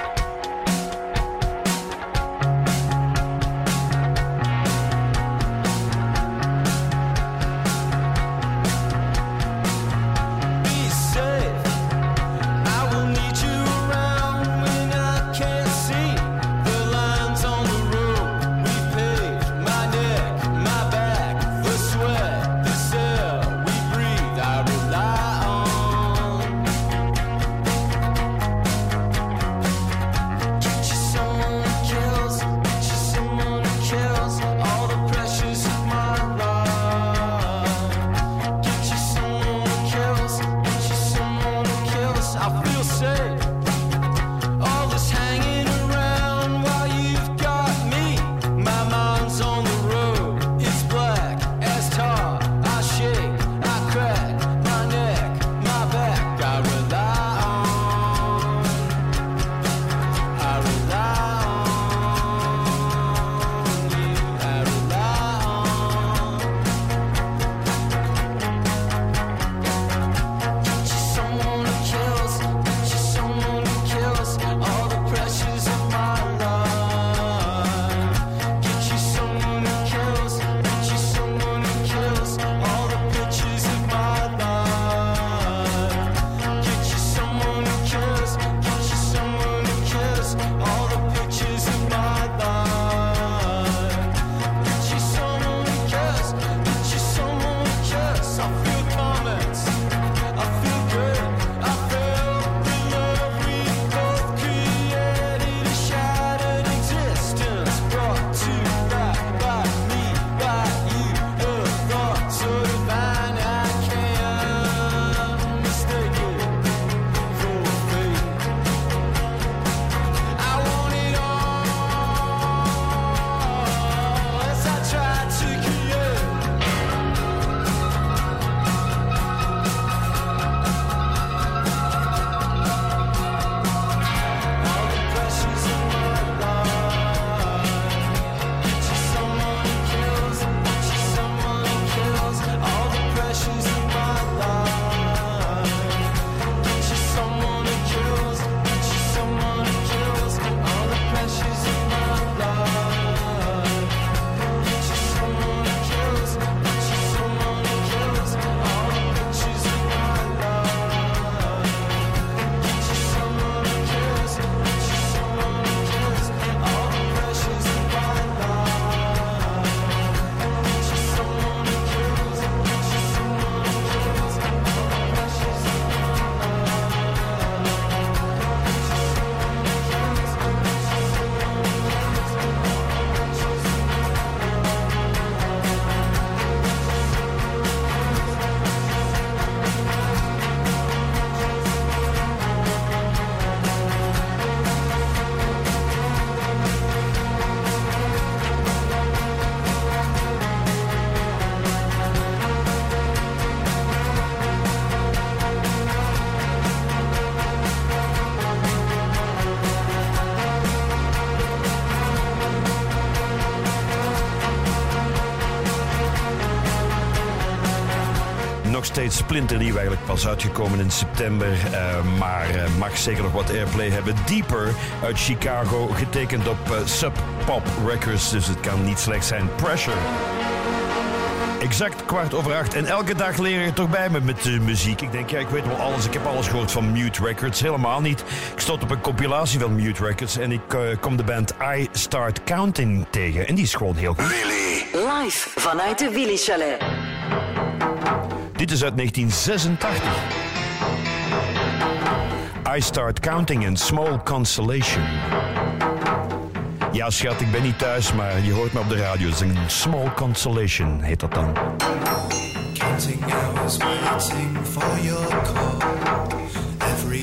Steeds splinternieuw eigenlijk pas uitgekomen in september. eh, maar eh, mag zeker nog wat airplay hebben. Deeper uit Chicago, getekend op eh, Sub Pop Records. Dus het kan niet slecht zijn. Pressure. Exact kwart over acht. En elke dag leer je toch bij me met de muziek. Ik denk, ja, ik weet wel alles. Ik heb alles gehoord van Mute Records. Helemaal niet. Ik stond op een compilatie van Mute Records. En ik kom de band I Start Counting tegen. En die is gewoon heel goed. Live vanuit de Willy Chalet. Dit is uit 1986. I Start Counting in Small Consolation. Ja, schat, ik ben niet thuis, maar je hoort me op de radio. Een Small Consolation, heet dat dan. Waiting for your call. Every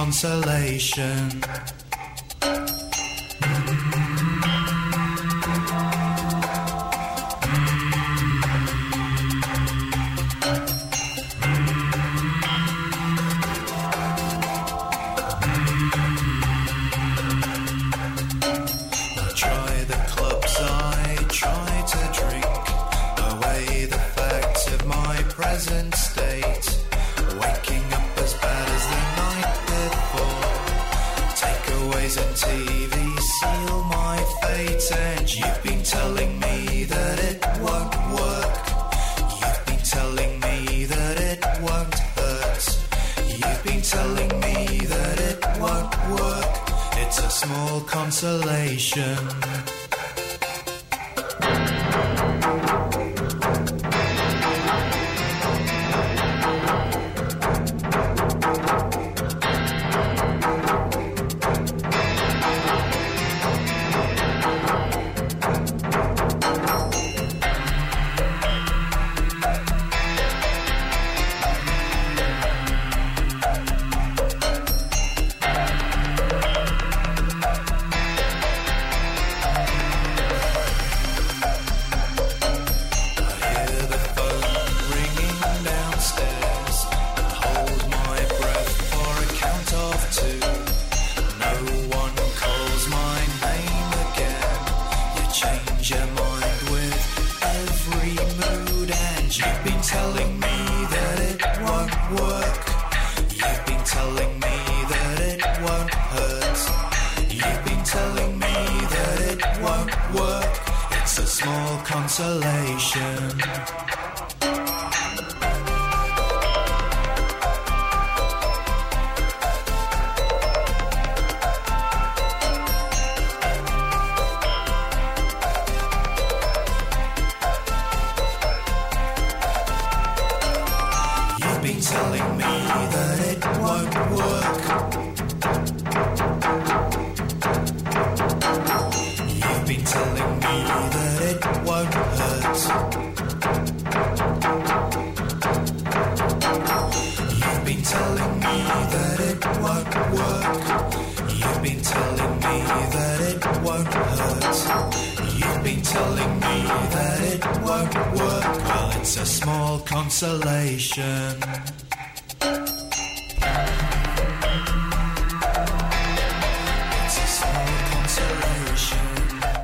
consolation. Consolation.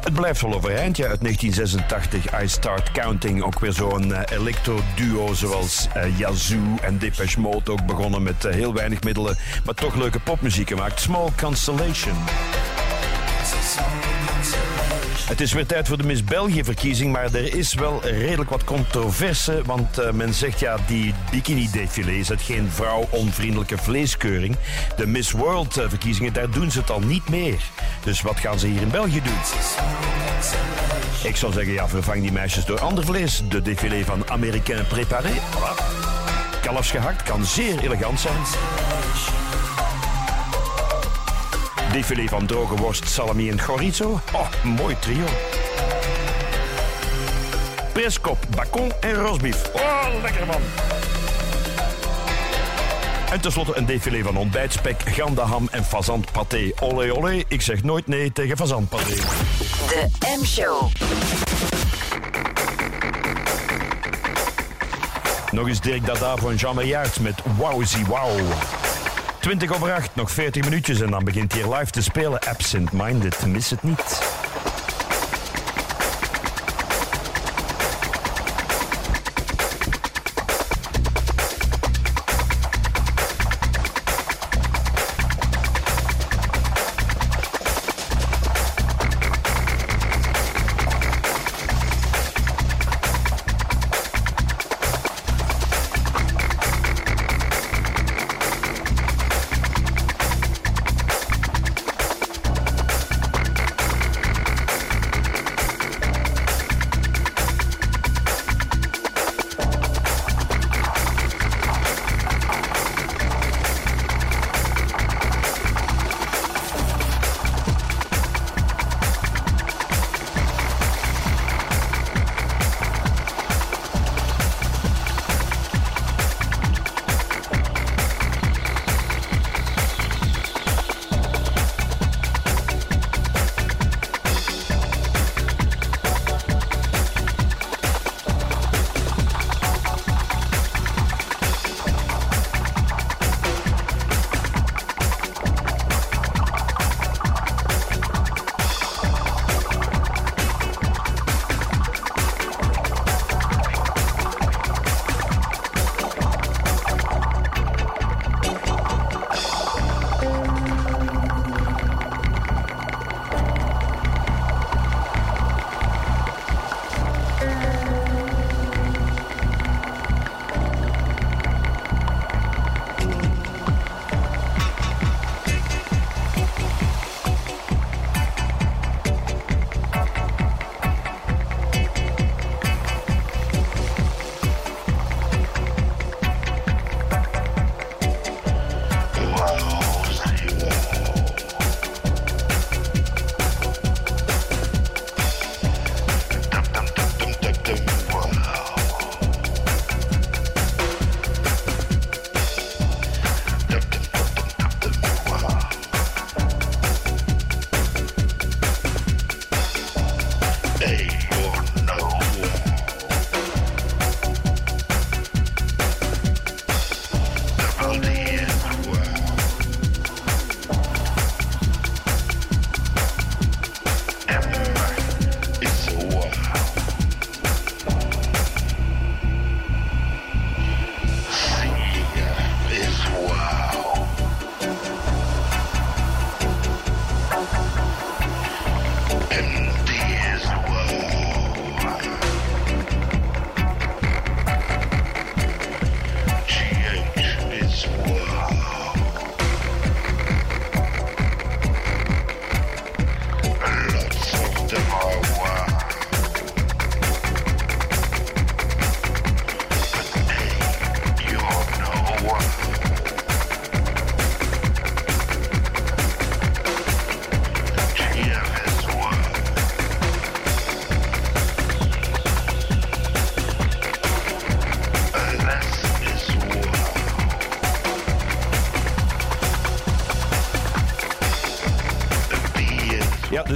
Het blijft wel overeind, ja. Uit 1986, I Start Counting. Ook weer zo'n eh, electro-duo zoals eh, Yazoo en Depeche Mode. Ook begonnen met eh, heel weinig middelen, maar toch leuke popmuziek gemaakt. Small Constellation. Het is weer tijd voor de Miss België-verkiezing, maar er is wel redelijk wat controverse. Want eh, men zegt ja, die bikini-défilé is het geen vrouw-onvriendelijke vleeskeuring. De Miss World-verkiezingen, daar doen ze het al niet meer. Dus wat gaan ze hier in België doen? Ik zou zeggen, ja, vervang die meisjes door ander vlees. De défilé van Américain Préparé. Kalfsgehakt kan zeer elegant zijn. Défilé van droge worst, salami en chorizo. Oh, mooi trio. Preskop, bacon en rosbief. Oh, lekker man. En tenslotte een défilé van ontbijtspek, gandaham en fazantpaté. Olé olé, ik zeg nooit nee tegen fazantpaté. De M-show. Nog eens Dirk Dada van Jean Meyaert met Wowzy Wow. 20 over 8, nog 40 minuutjes en dan begint hier live te spelen. Absent Minded, mis het niet.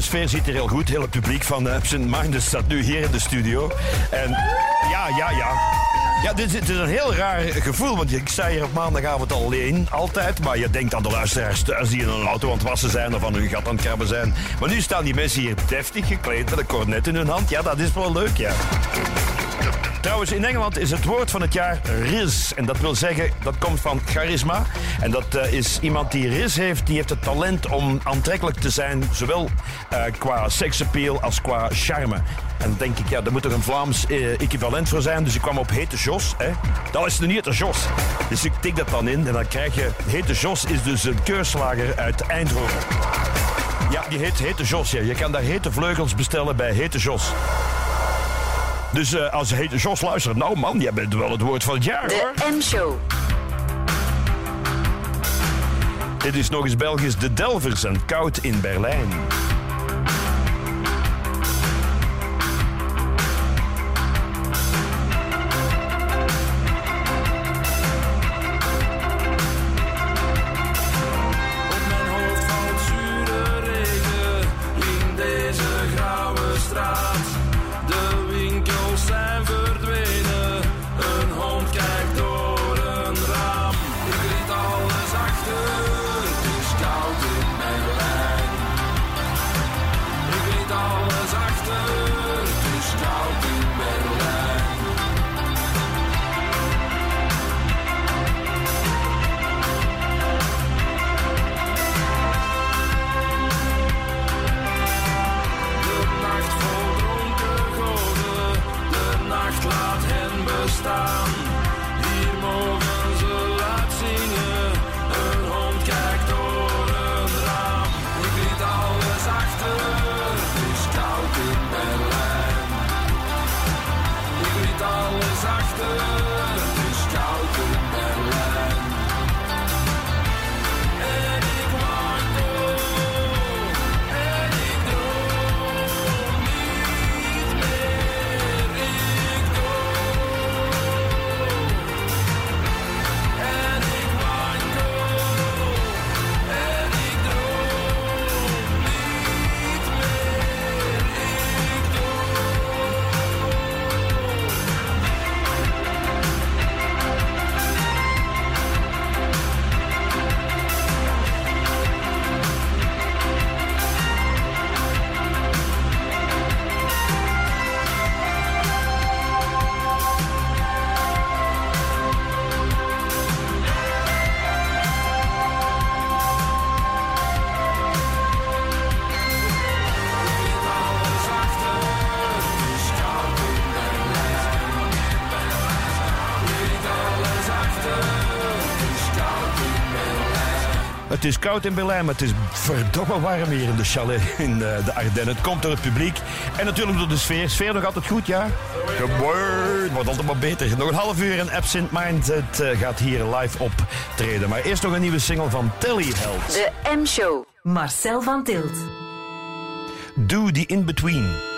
De sfeer zit hier heel goed. Heel het publiek van uh, Absent Minded staat nu hier in de studio. En ja, ja, ja. Ja, dit is, een heel raar gevoel, want ik sta hier op maandagavond alleen, altijd. Maar je denkt aan de luisteraars thuis die in een auto aan het wassen zijn of aan hun gat aan het krabben zijn. Maar nu staan die mensen hier deftig gekleed met een cornet in hun hand. Ja, dat is wel leuk, ja. Trouwens, in Engeland is het woord van het jaar riz. En dat wil zeggen, dat komt van charisma. En dat eh, is iemand die riz heeft, die heeft het talent om aantrekkelijk te zijn. Zowel eh, qua seksappeal als qua charme. En dan denk ik, ja, daar moet er een Vlaams eh, equivalent voor zijn. Dus ik kwam op Hete Jos. Hè. Dat is nu Hete Jos. Dus ik tik dat dan in en dan krijg je... Hete Jos is dus een keurslager uit Eindhoven. Ja, die heet Hete Jos. Ja. Je kan daar hete vleugels bestellen bij Hete Jos. Dus eh, als Hete Jos luistert, nou man, jij bent wel het woord van het jaar hoor. De M-show. Dit is nog eens Belgisch De Delvers en Koud in Berlijn. Het is koud in Berlijn, maar het is verdomme warm hier in de chalet in eh, de Ardennen. Het komt door het publiek en natuurlijk door de sfeer. Sfeer nog altijd goed, ja? Gewoon, wordt altijd maar beter. Nog een half uur en Absent Mind het, eh, gaat hier live optreden. Maar eerst nog een nieuwe single van Telly Held. De M-show. Marcel van Tilt. Do the In-Between.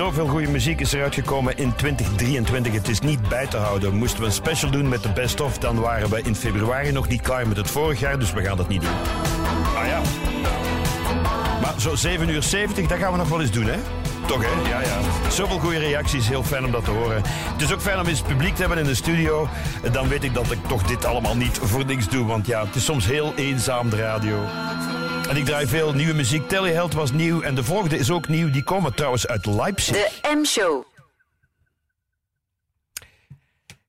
Zoveel goede muziek is eruit gekomen in 2023. Het is niet bij te houden. Moesten we een special doen met de best of, dan waren we in februari nog niet klaar met het vorig jaar, dus we gaan dat niet doen. Ah ja. Maar zo 7 uur 70, dat gaan we nog wel eens doen, hè? Toch, hè? Ja, ja. Zoveel goede reacties, heel fijn om dat te horen. Het is ook fijn om eens publiek te hebben in de studio. Dan weet ik dat ik toch dit allemaal niet voor niks doe, want ja, het is soms heel eenzaam, de radio. En ik draai veel nieuwe muziek. Teleheld was nieuw en de volgende is ook nieuw. Die komen trouwens uit Leipzig. De M-show.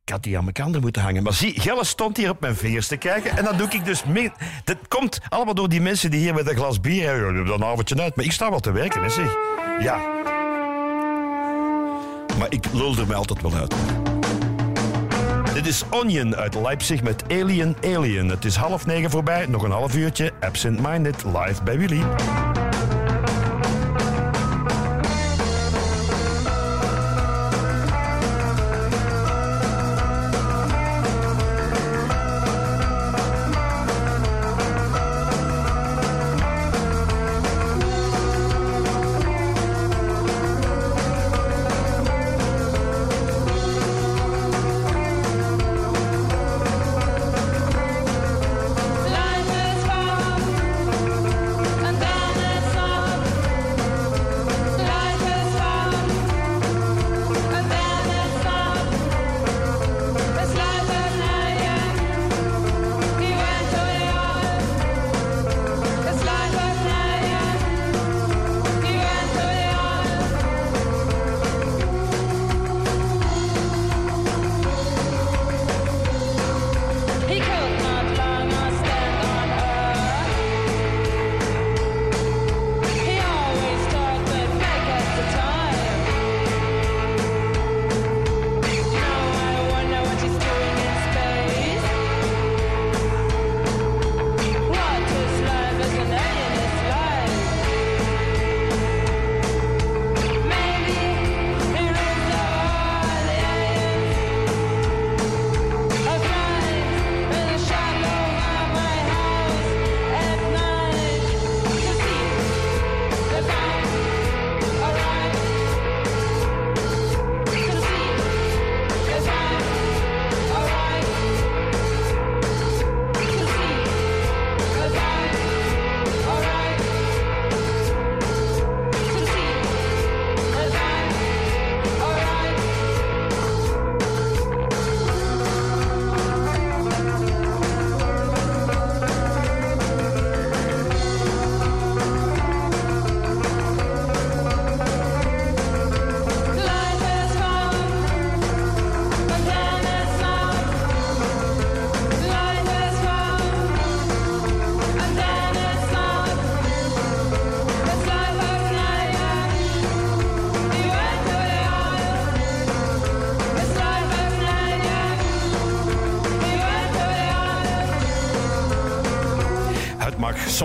Ik had die aan mijn kander moeten hangen. Maar zie, Gelle stond hier op mijn vingers te kijken. En dan doe ik dus mee. Dat komt allemaal door die mensen die hier met een glas bier hebben. Dan avondje uit. Maar ik sta wel te werken, hè, zeg. Ja. Maar ik lul er mij altijd wel uit. Dit is Onion uit Leipzig met Alien Alien. Het is half negen voorbij. Nog een half uurtje. Absent Minded live bij Willy.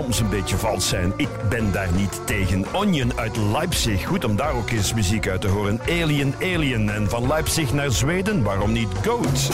Soms een beetje vals zijn. Ik ben daar niet tegen. Onion uit Leipzig. Goed om daar ook eens muziek uit te horen. Alien, Alien. En van Leipzig naar Zweden, waarom niet Goat?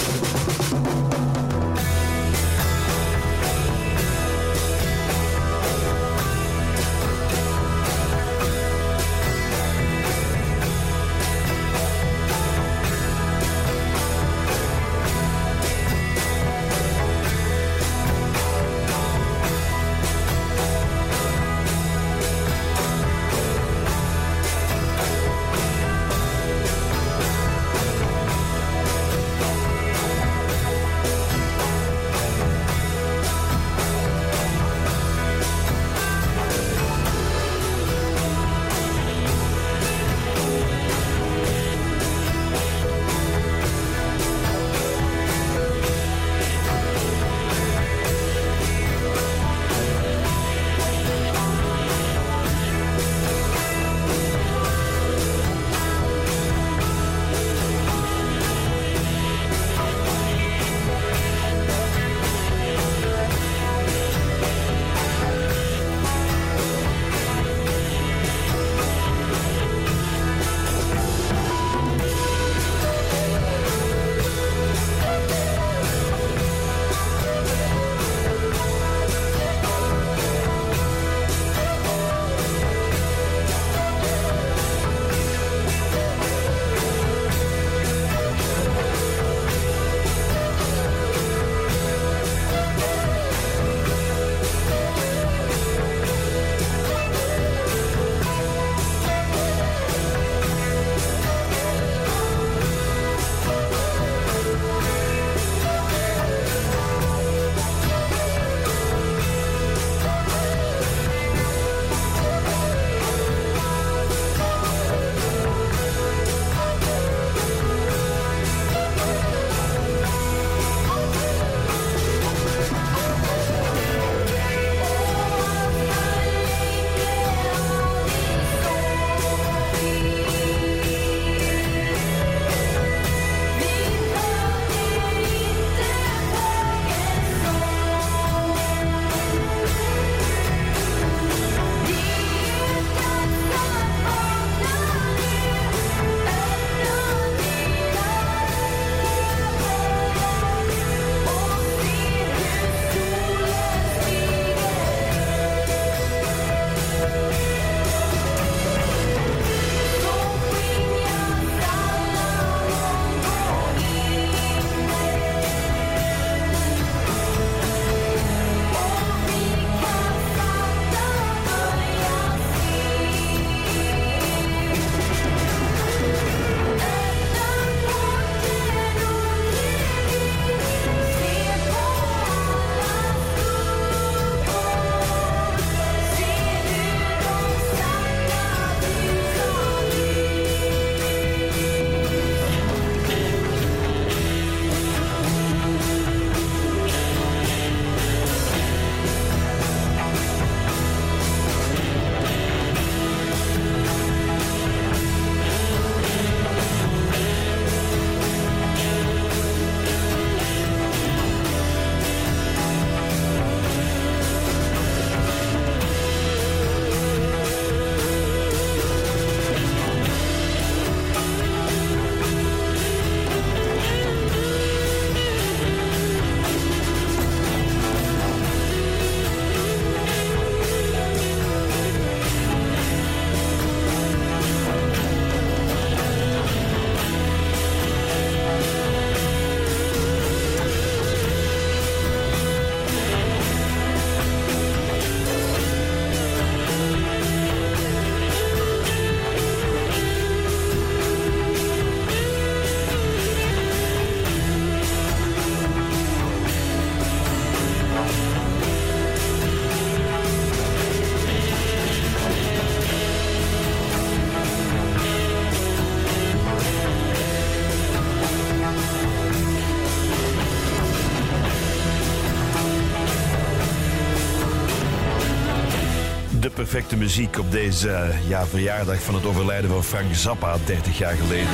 Perfecte muziek op deze eh, ja, verjaardag van het overlijden van Frank Zappa 30 jaar geleden.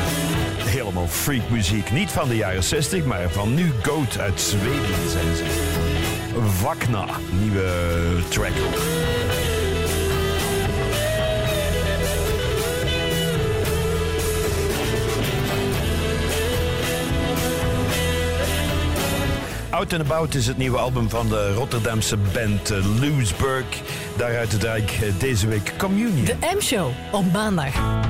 Helemaal freak muziek. Niet van de jaren 60, maar van nu Goat uit Zweden zijn ze. Vakna, nieuwe track ook. Out and About is het nieuwe album van de Rotterdamse band eh, Loesburg. Daaruit draai ik eh, deze week Communion. De M-show op maandag.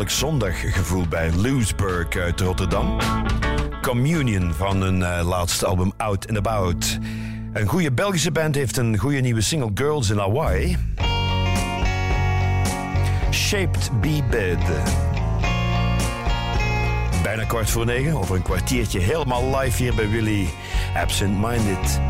Heerlijk zondaggevoel bij. Loesburg uit Rotterdam. Communion van hun eh, laatste album Out and About. Een goede Belgische band heeft een goede nieuwe single Girls in Hawaii. Shaped Be Bed. Bijna kwart voor negen, over een kwartiertje helemaal live hier bij Willy Absent Minded.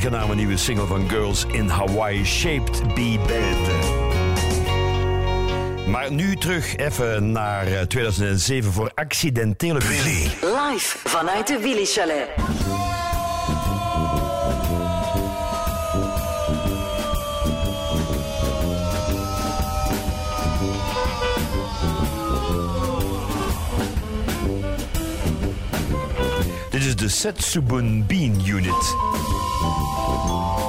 Aangename nieuwe single van Girls in Hawaii, Shaped Be Bad. Maar nu terug even naar eh, 2007 voor accidentele muziek. Live vanuit de Willy Chalet. Dit is de Setsubun Bean Unit.「Música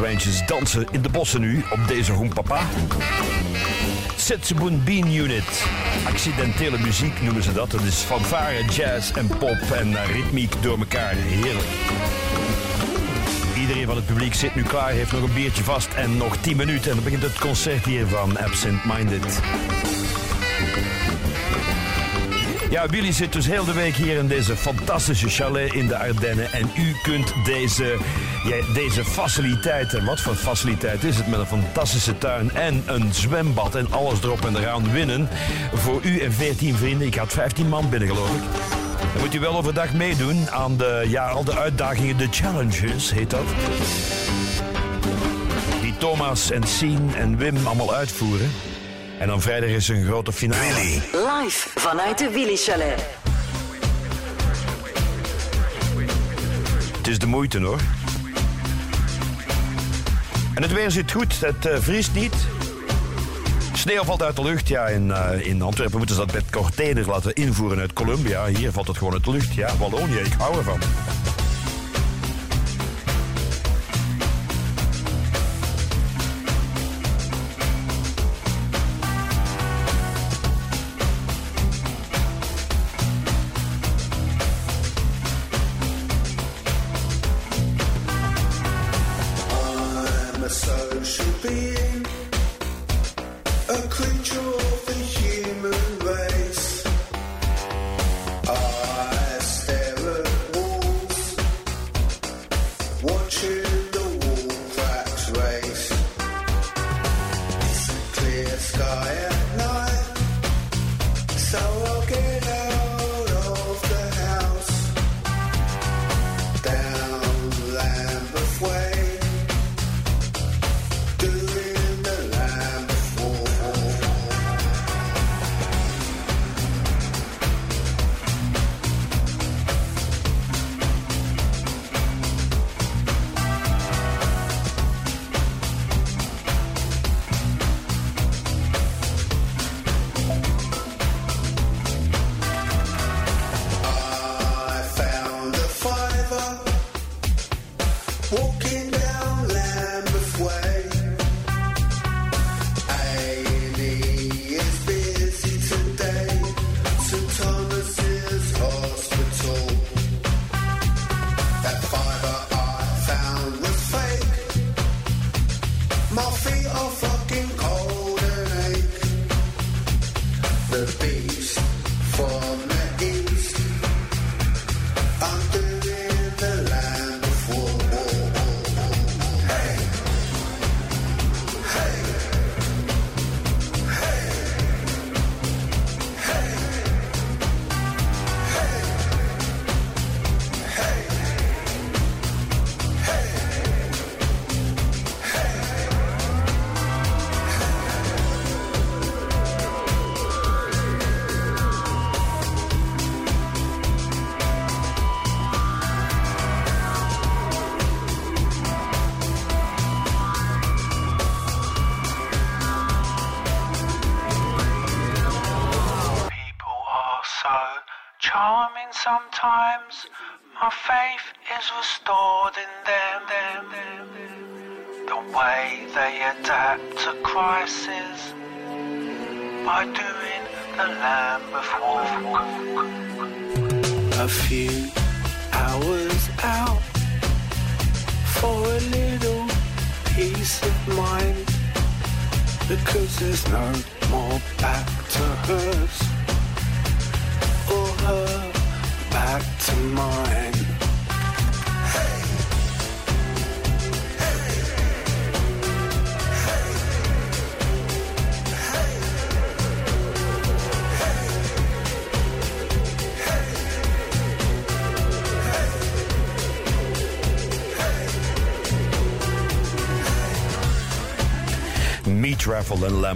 De everzwijntjes dansen in de bossen nu op deze hoempapa. Setsubun Bean Unit. Accidentele muziek noemen ze dat. Dat is fanfare, jazz en pop en eh, ritmiek door elkaar. Heerlijk. Iedereen van het publiek zit nu klaar, heeft nog een biertje vast en nog 10 minuten. En dan begint het concert hier van Absent Minded. Ja, Willy zit dus heel de week hier in deze fantastische chalet in de Ardennen. En u kunt deze, ja, deze faciliteiten, wat voor faciliteit is het, met een fantastische tuin en een zwembad en alles erop en eraan winnen. Voor u en 14 vrienden. Ik had 15 man binnen, geloof ik. Dan moet u wel overdag meedoen aan de, ja, al de uitdagingen, de challenges heet dat. Die Thomas en Sien en Wim allemaal uitvoeren. En dan vrijdag is een grote finale. Live vanuit de Willy Chalet. Het is de moeite hoor. En het weer zit goed, het eh, vriest niet. Sneeuw valt uit de lucht. Ja, in, eh, in Antwerpen moeten ze dat met containers laten invoeren uit Colombia. Hier valt het gewoon uit de lucht. Ja, Wallonië, ik hou ervan.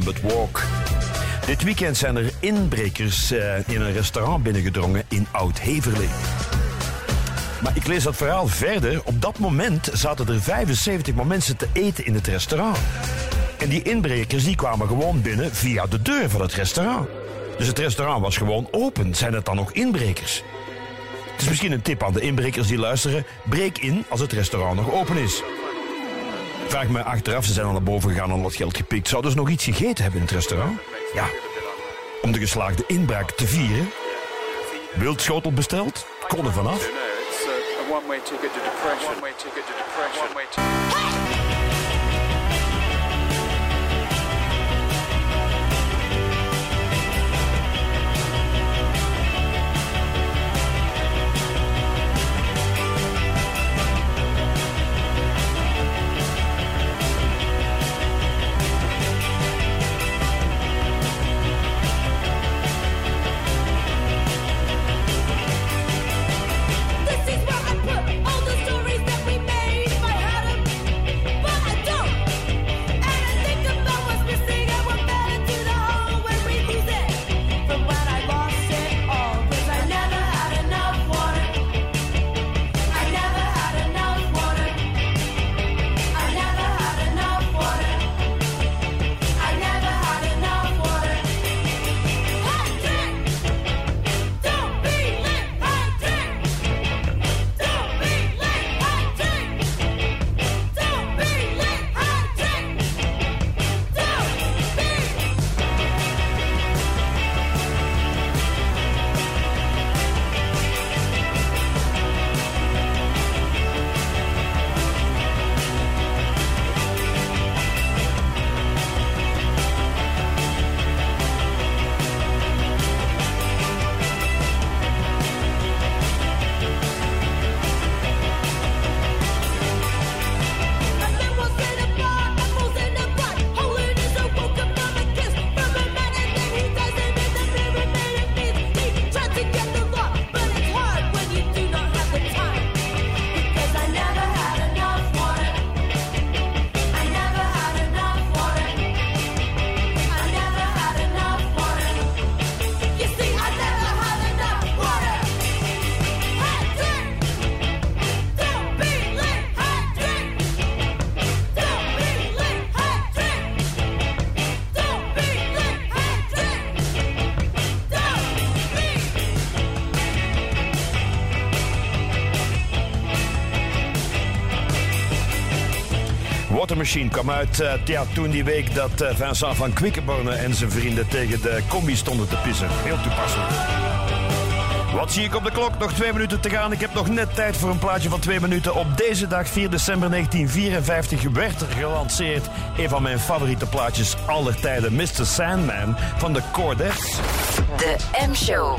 Walk. Dit weekend zijn er inbrekers eh, in een restaurant binnengedrongen in Oud-Heverlee. Maar ik lees dat verhaal verder. Op dat moment zaten er 75 mensen te eten in het restaurant. En die inbrekers die kwamen gewoon binnen via de deur van het restaurant. Dus het restaurant was gewoon open. Zijn het dan nog inbrekers? Het is misschien een tip aan de inbrekers die luisteren. Breek in als het restaurant nog open is. Vraag me achteraf, ze zijn al naar boven gegaan en wat geld gepikt. Zouden ze nog iets gegeten hebben in het restaurant? Ja. Om de geslaagde inbraak te vieren. Wildschotel besteld? Kon er vanaf. Machine kwam uit eh, ja, toen die week dat eh, Vincent van Quickenborne en zijn vrienden tegen de combi stonden te pissen. Heel toepasselijk. Wat zie ik op de klok? Nog twee minuten te gaan. Ik heb nog net tijd voor een plaatje van twee minuten. Op deze dag, 4 december 1954, werd er gelanceerd een van mijn favoriete plaatjes aller tijden, Mr. Sandman van de Cordettes. De M-show.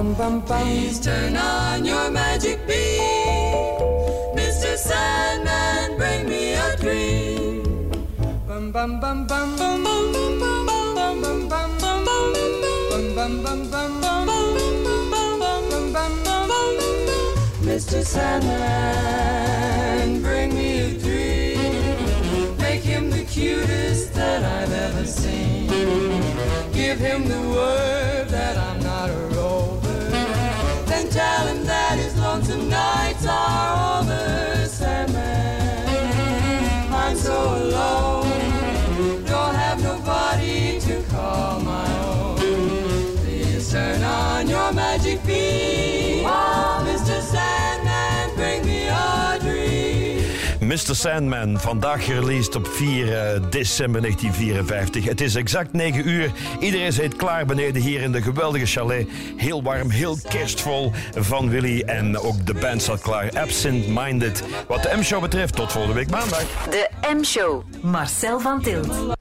Please turn on your magic beam. Mr. Sandman, bring me a dream. bum bum bum bum bum bum bum bum bum bum bum bum bum bum bum Mr. Sandman, bring me a dream. Make him the cutest that I've ever seen. Give him the word Mr. Sandman, vandaag gereleased op 4 eh, december 1954. Het is exact 9 uur. Iedereen zit klaar beneden hier in de geweldige chalet. Heel warm, heel kerstvol van Willy. En ook de band staat klaar. Absent Minded. Wat de M-show betreft, tot volgende week maandag. De M-show. Marcel van Tilt.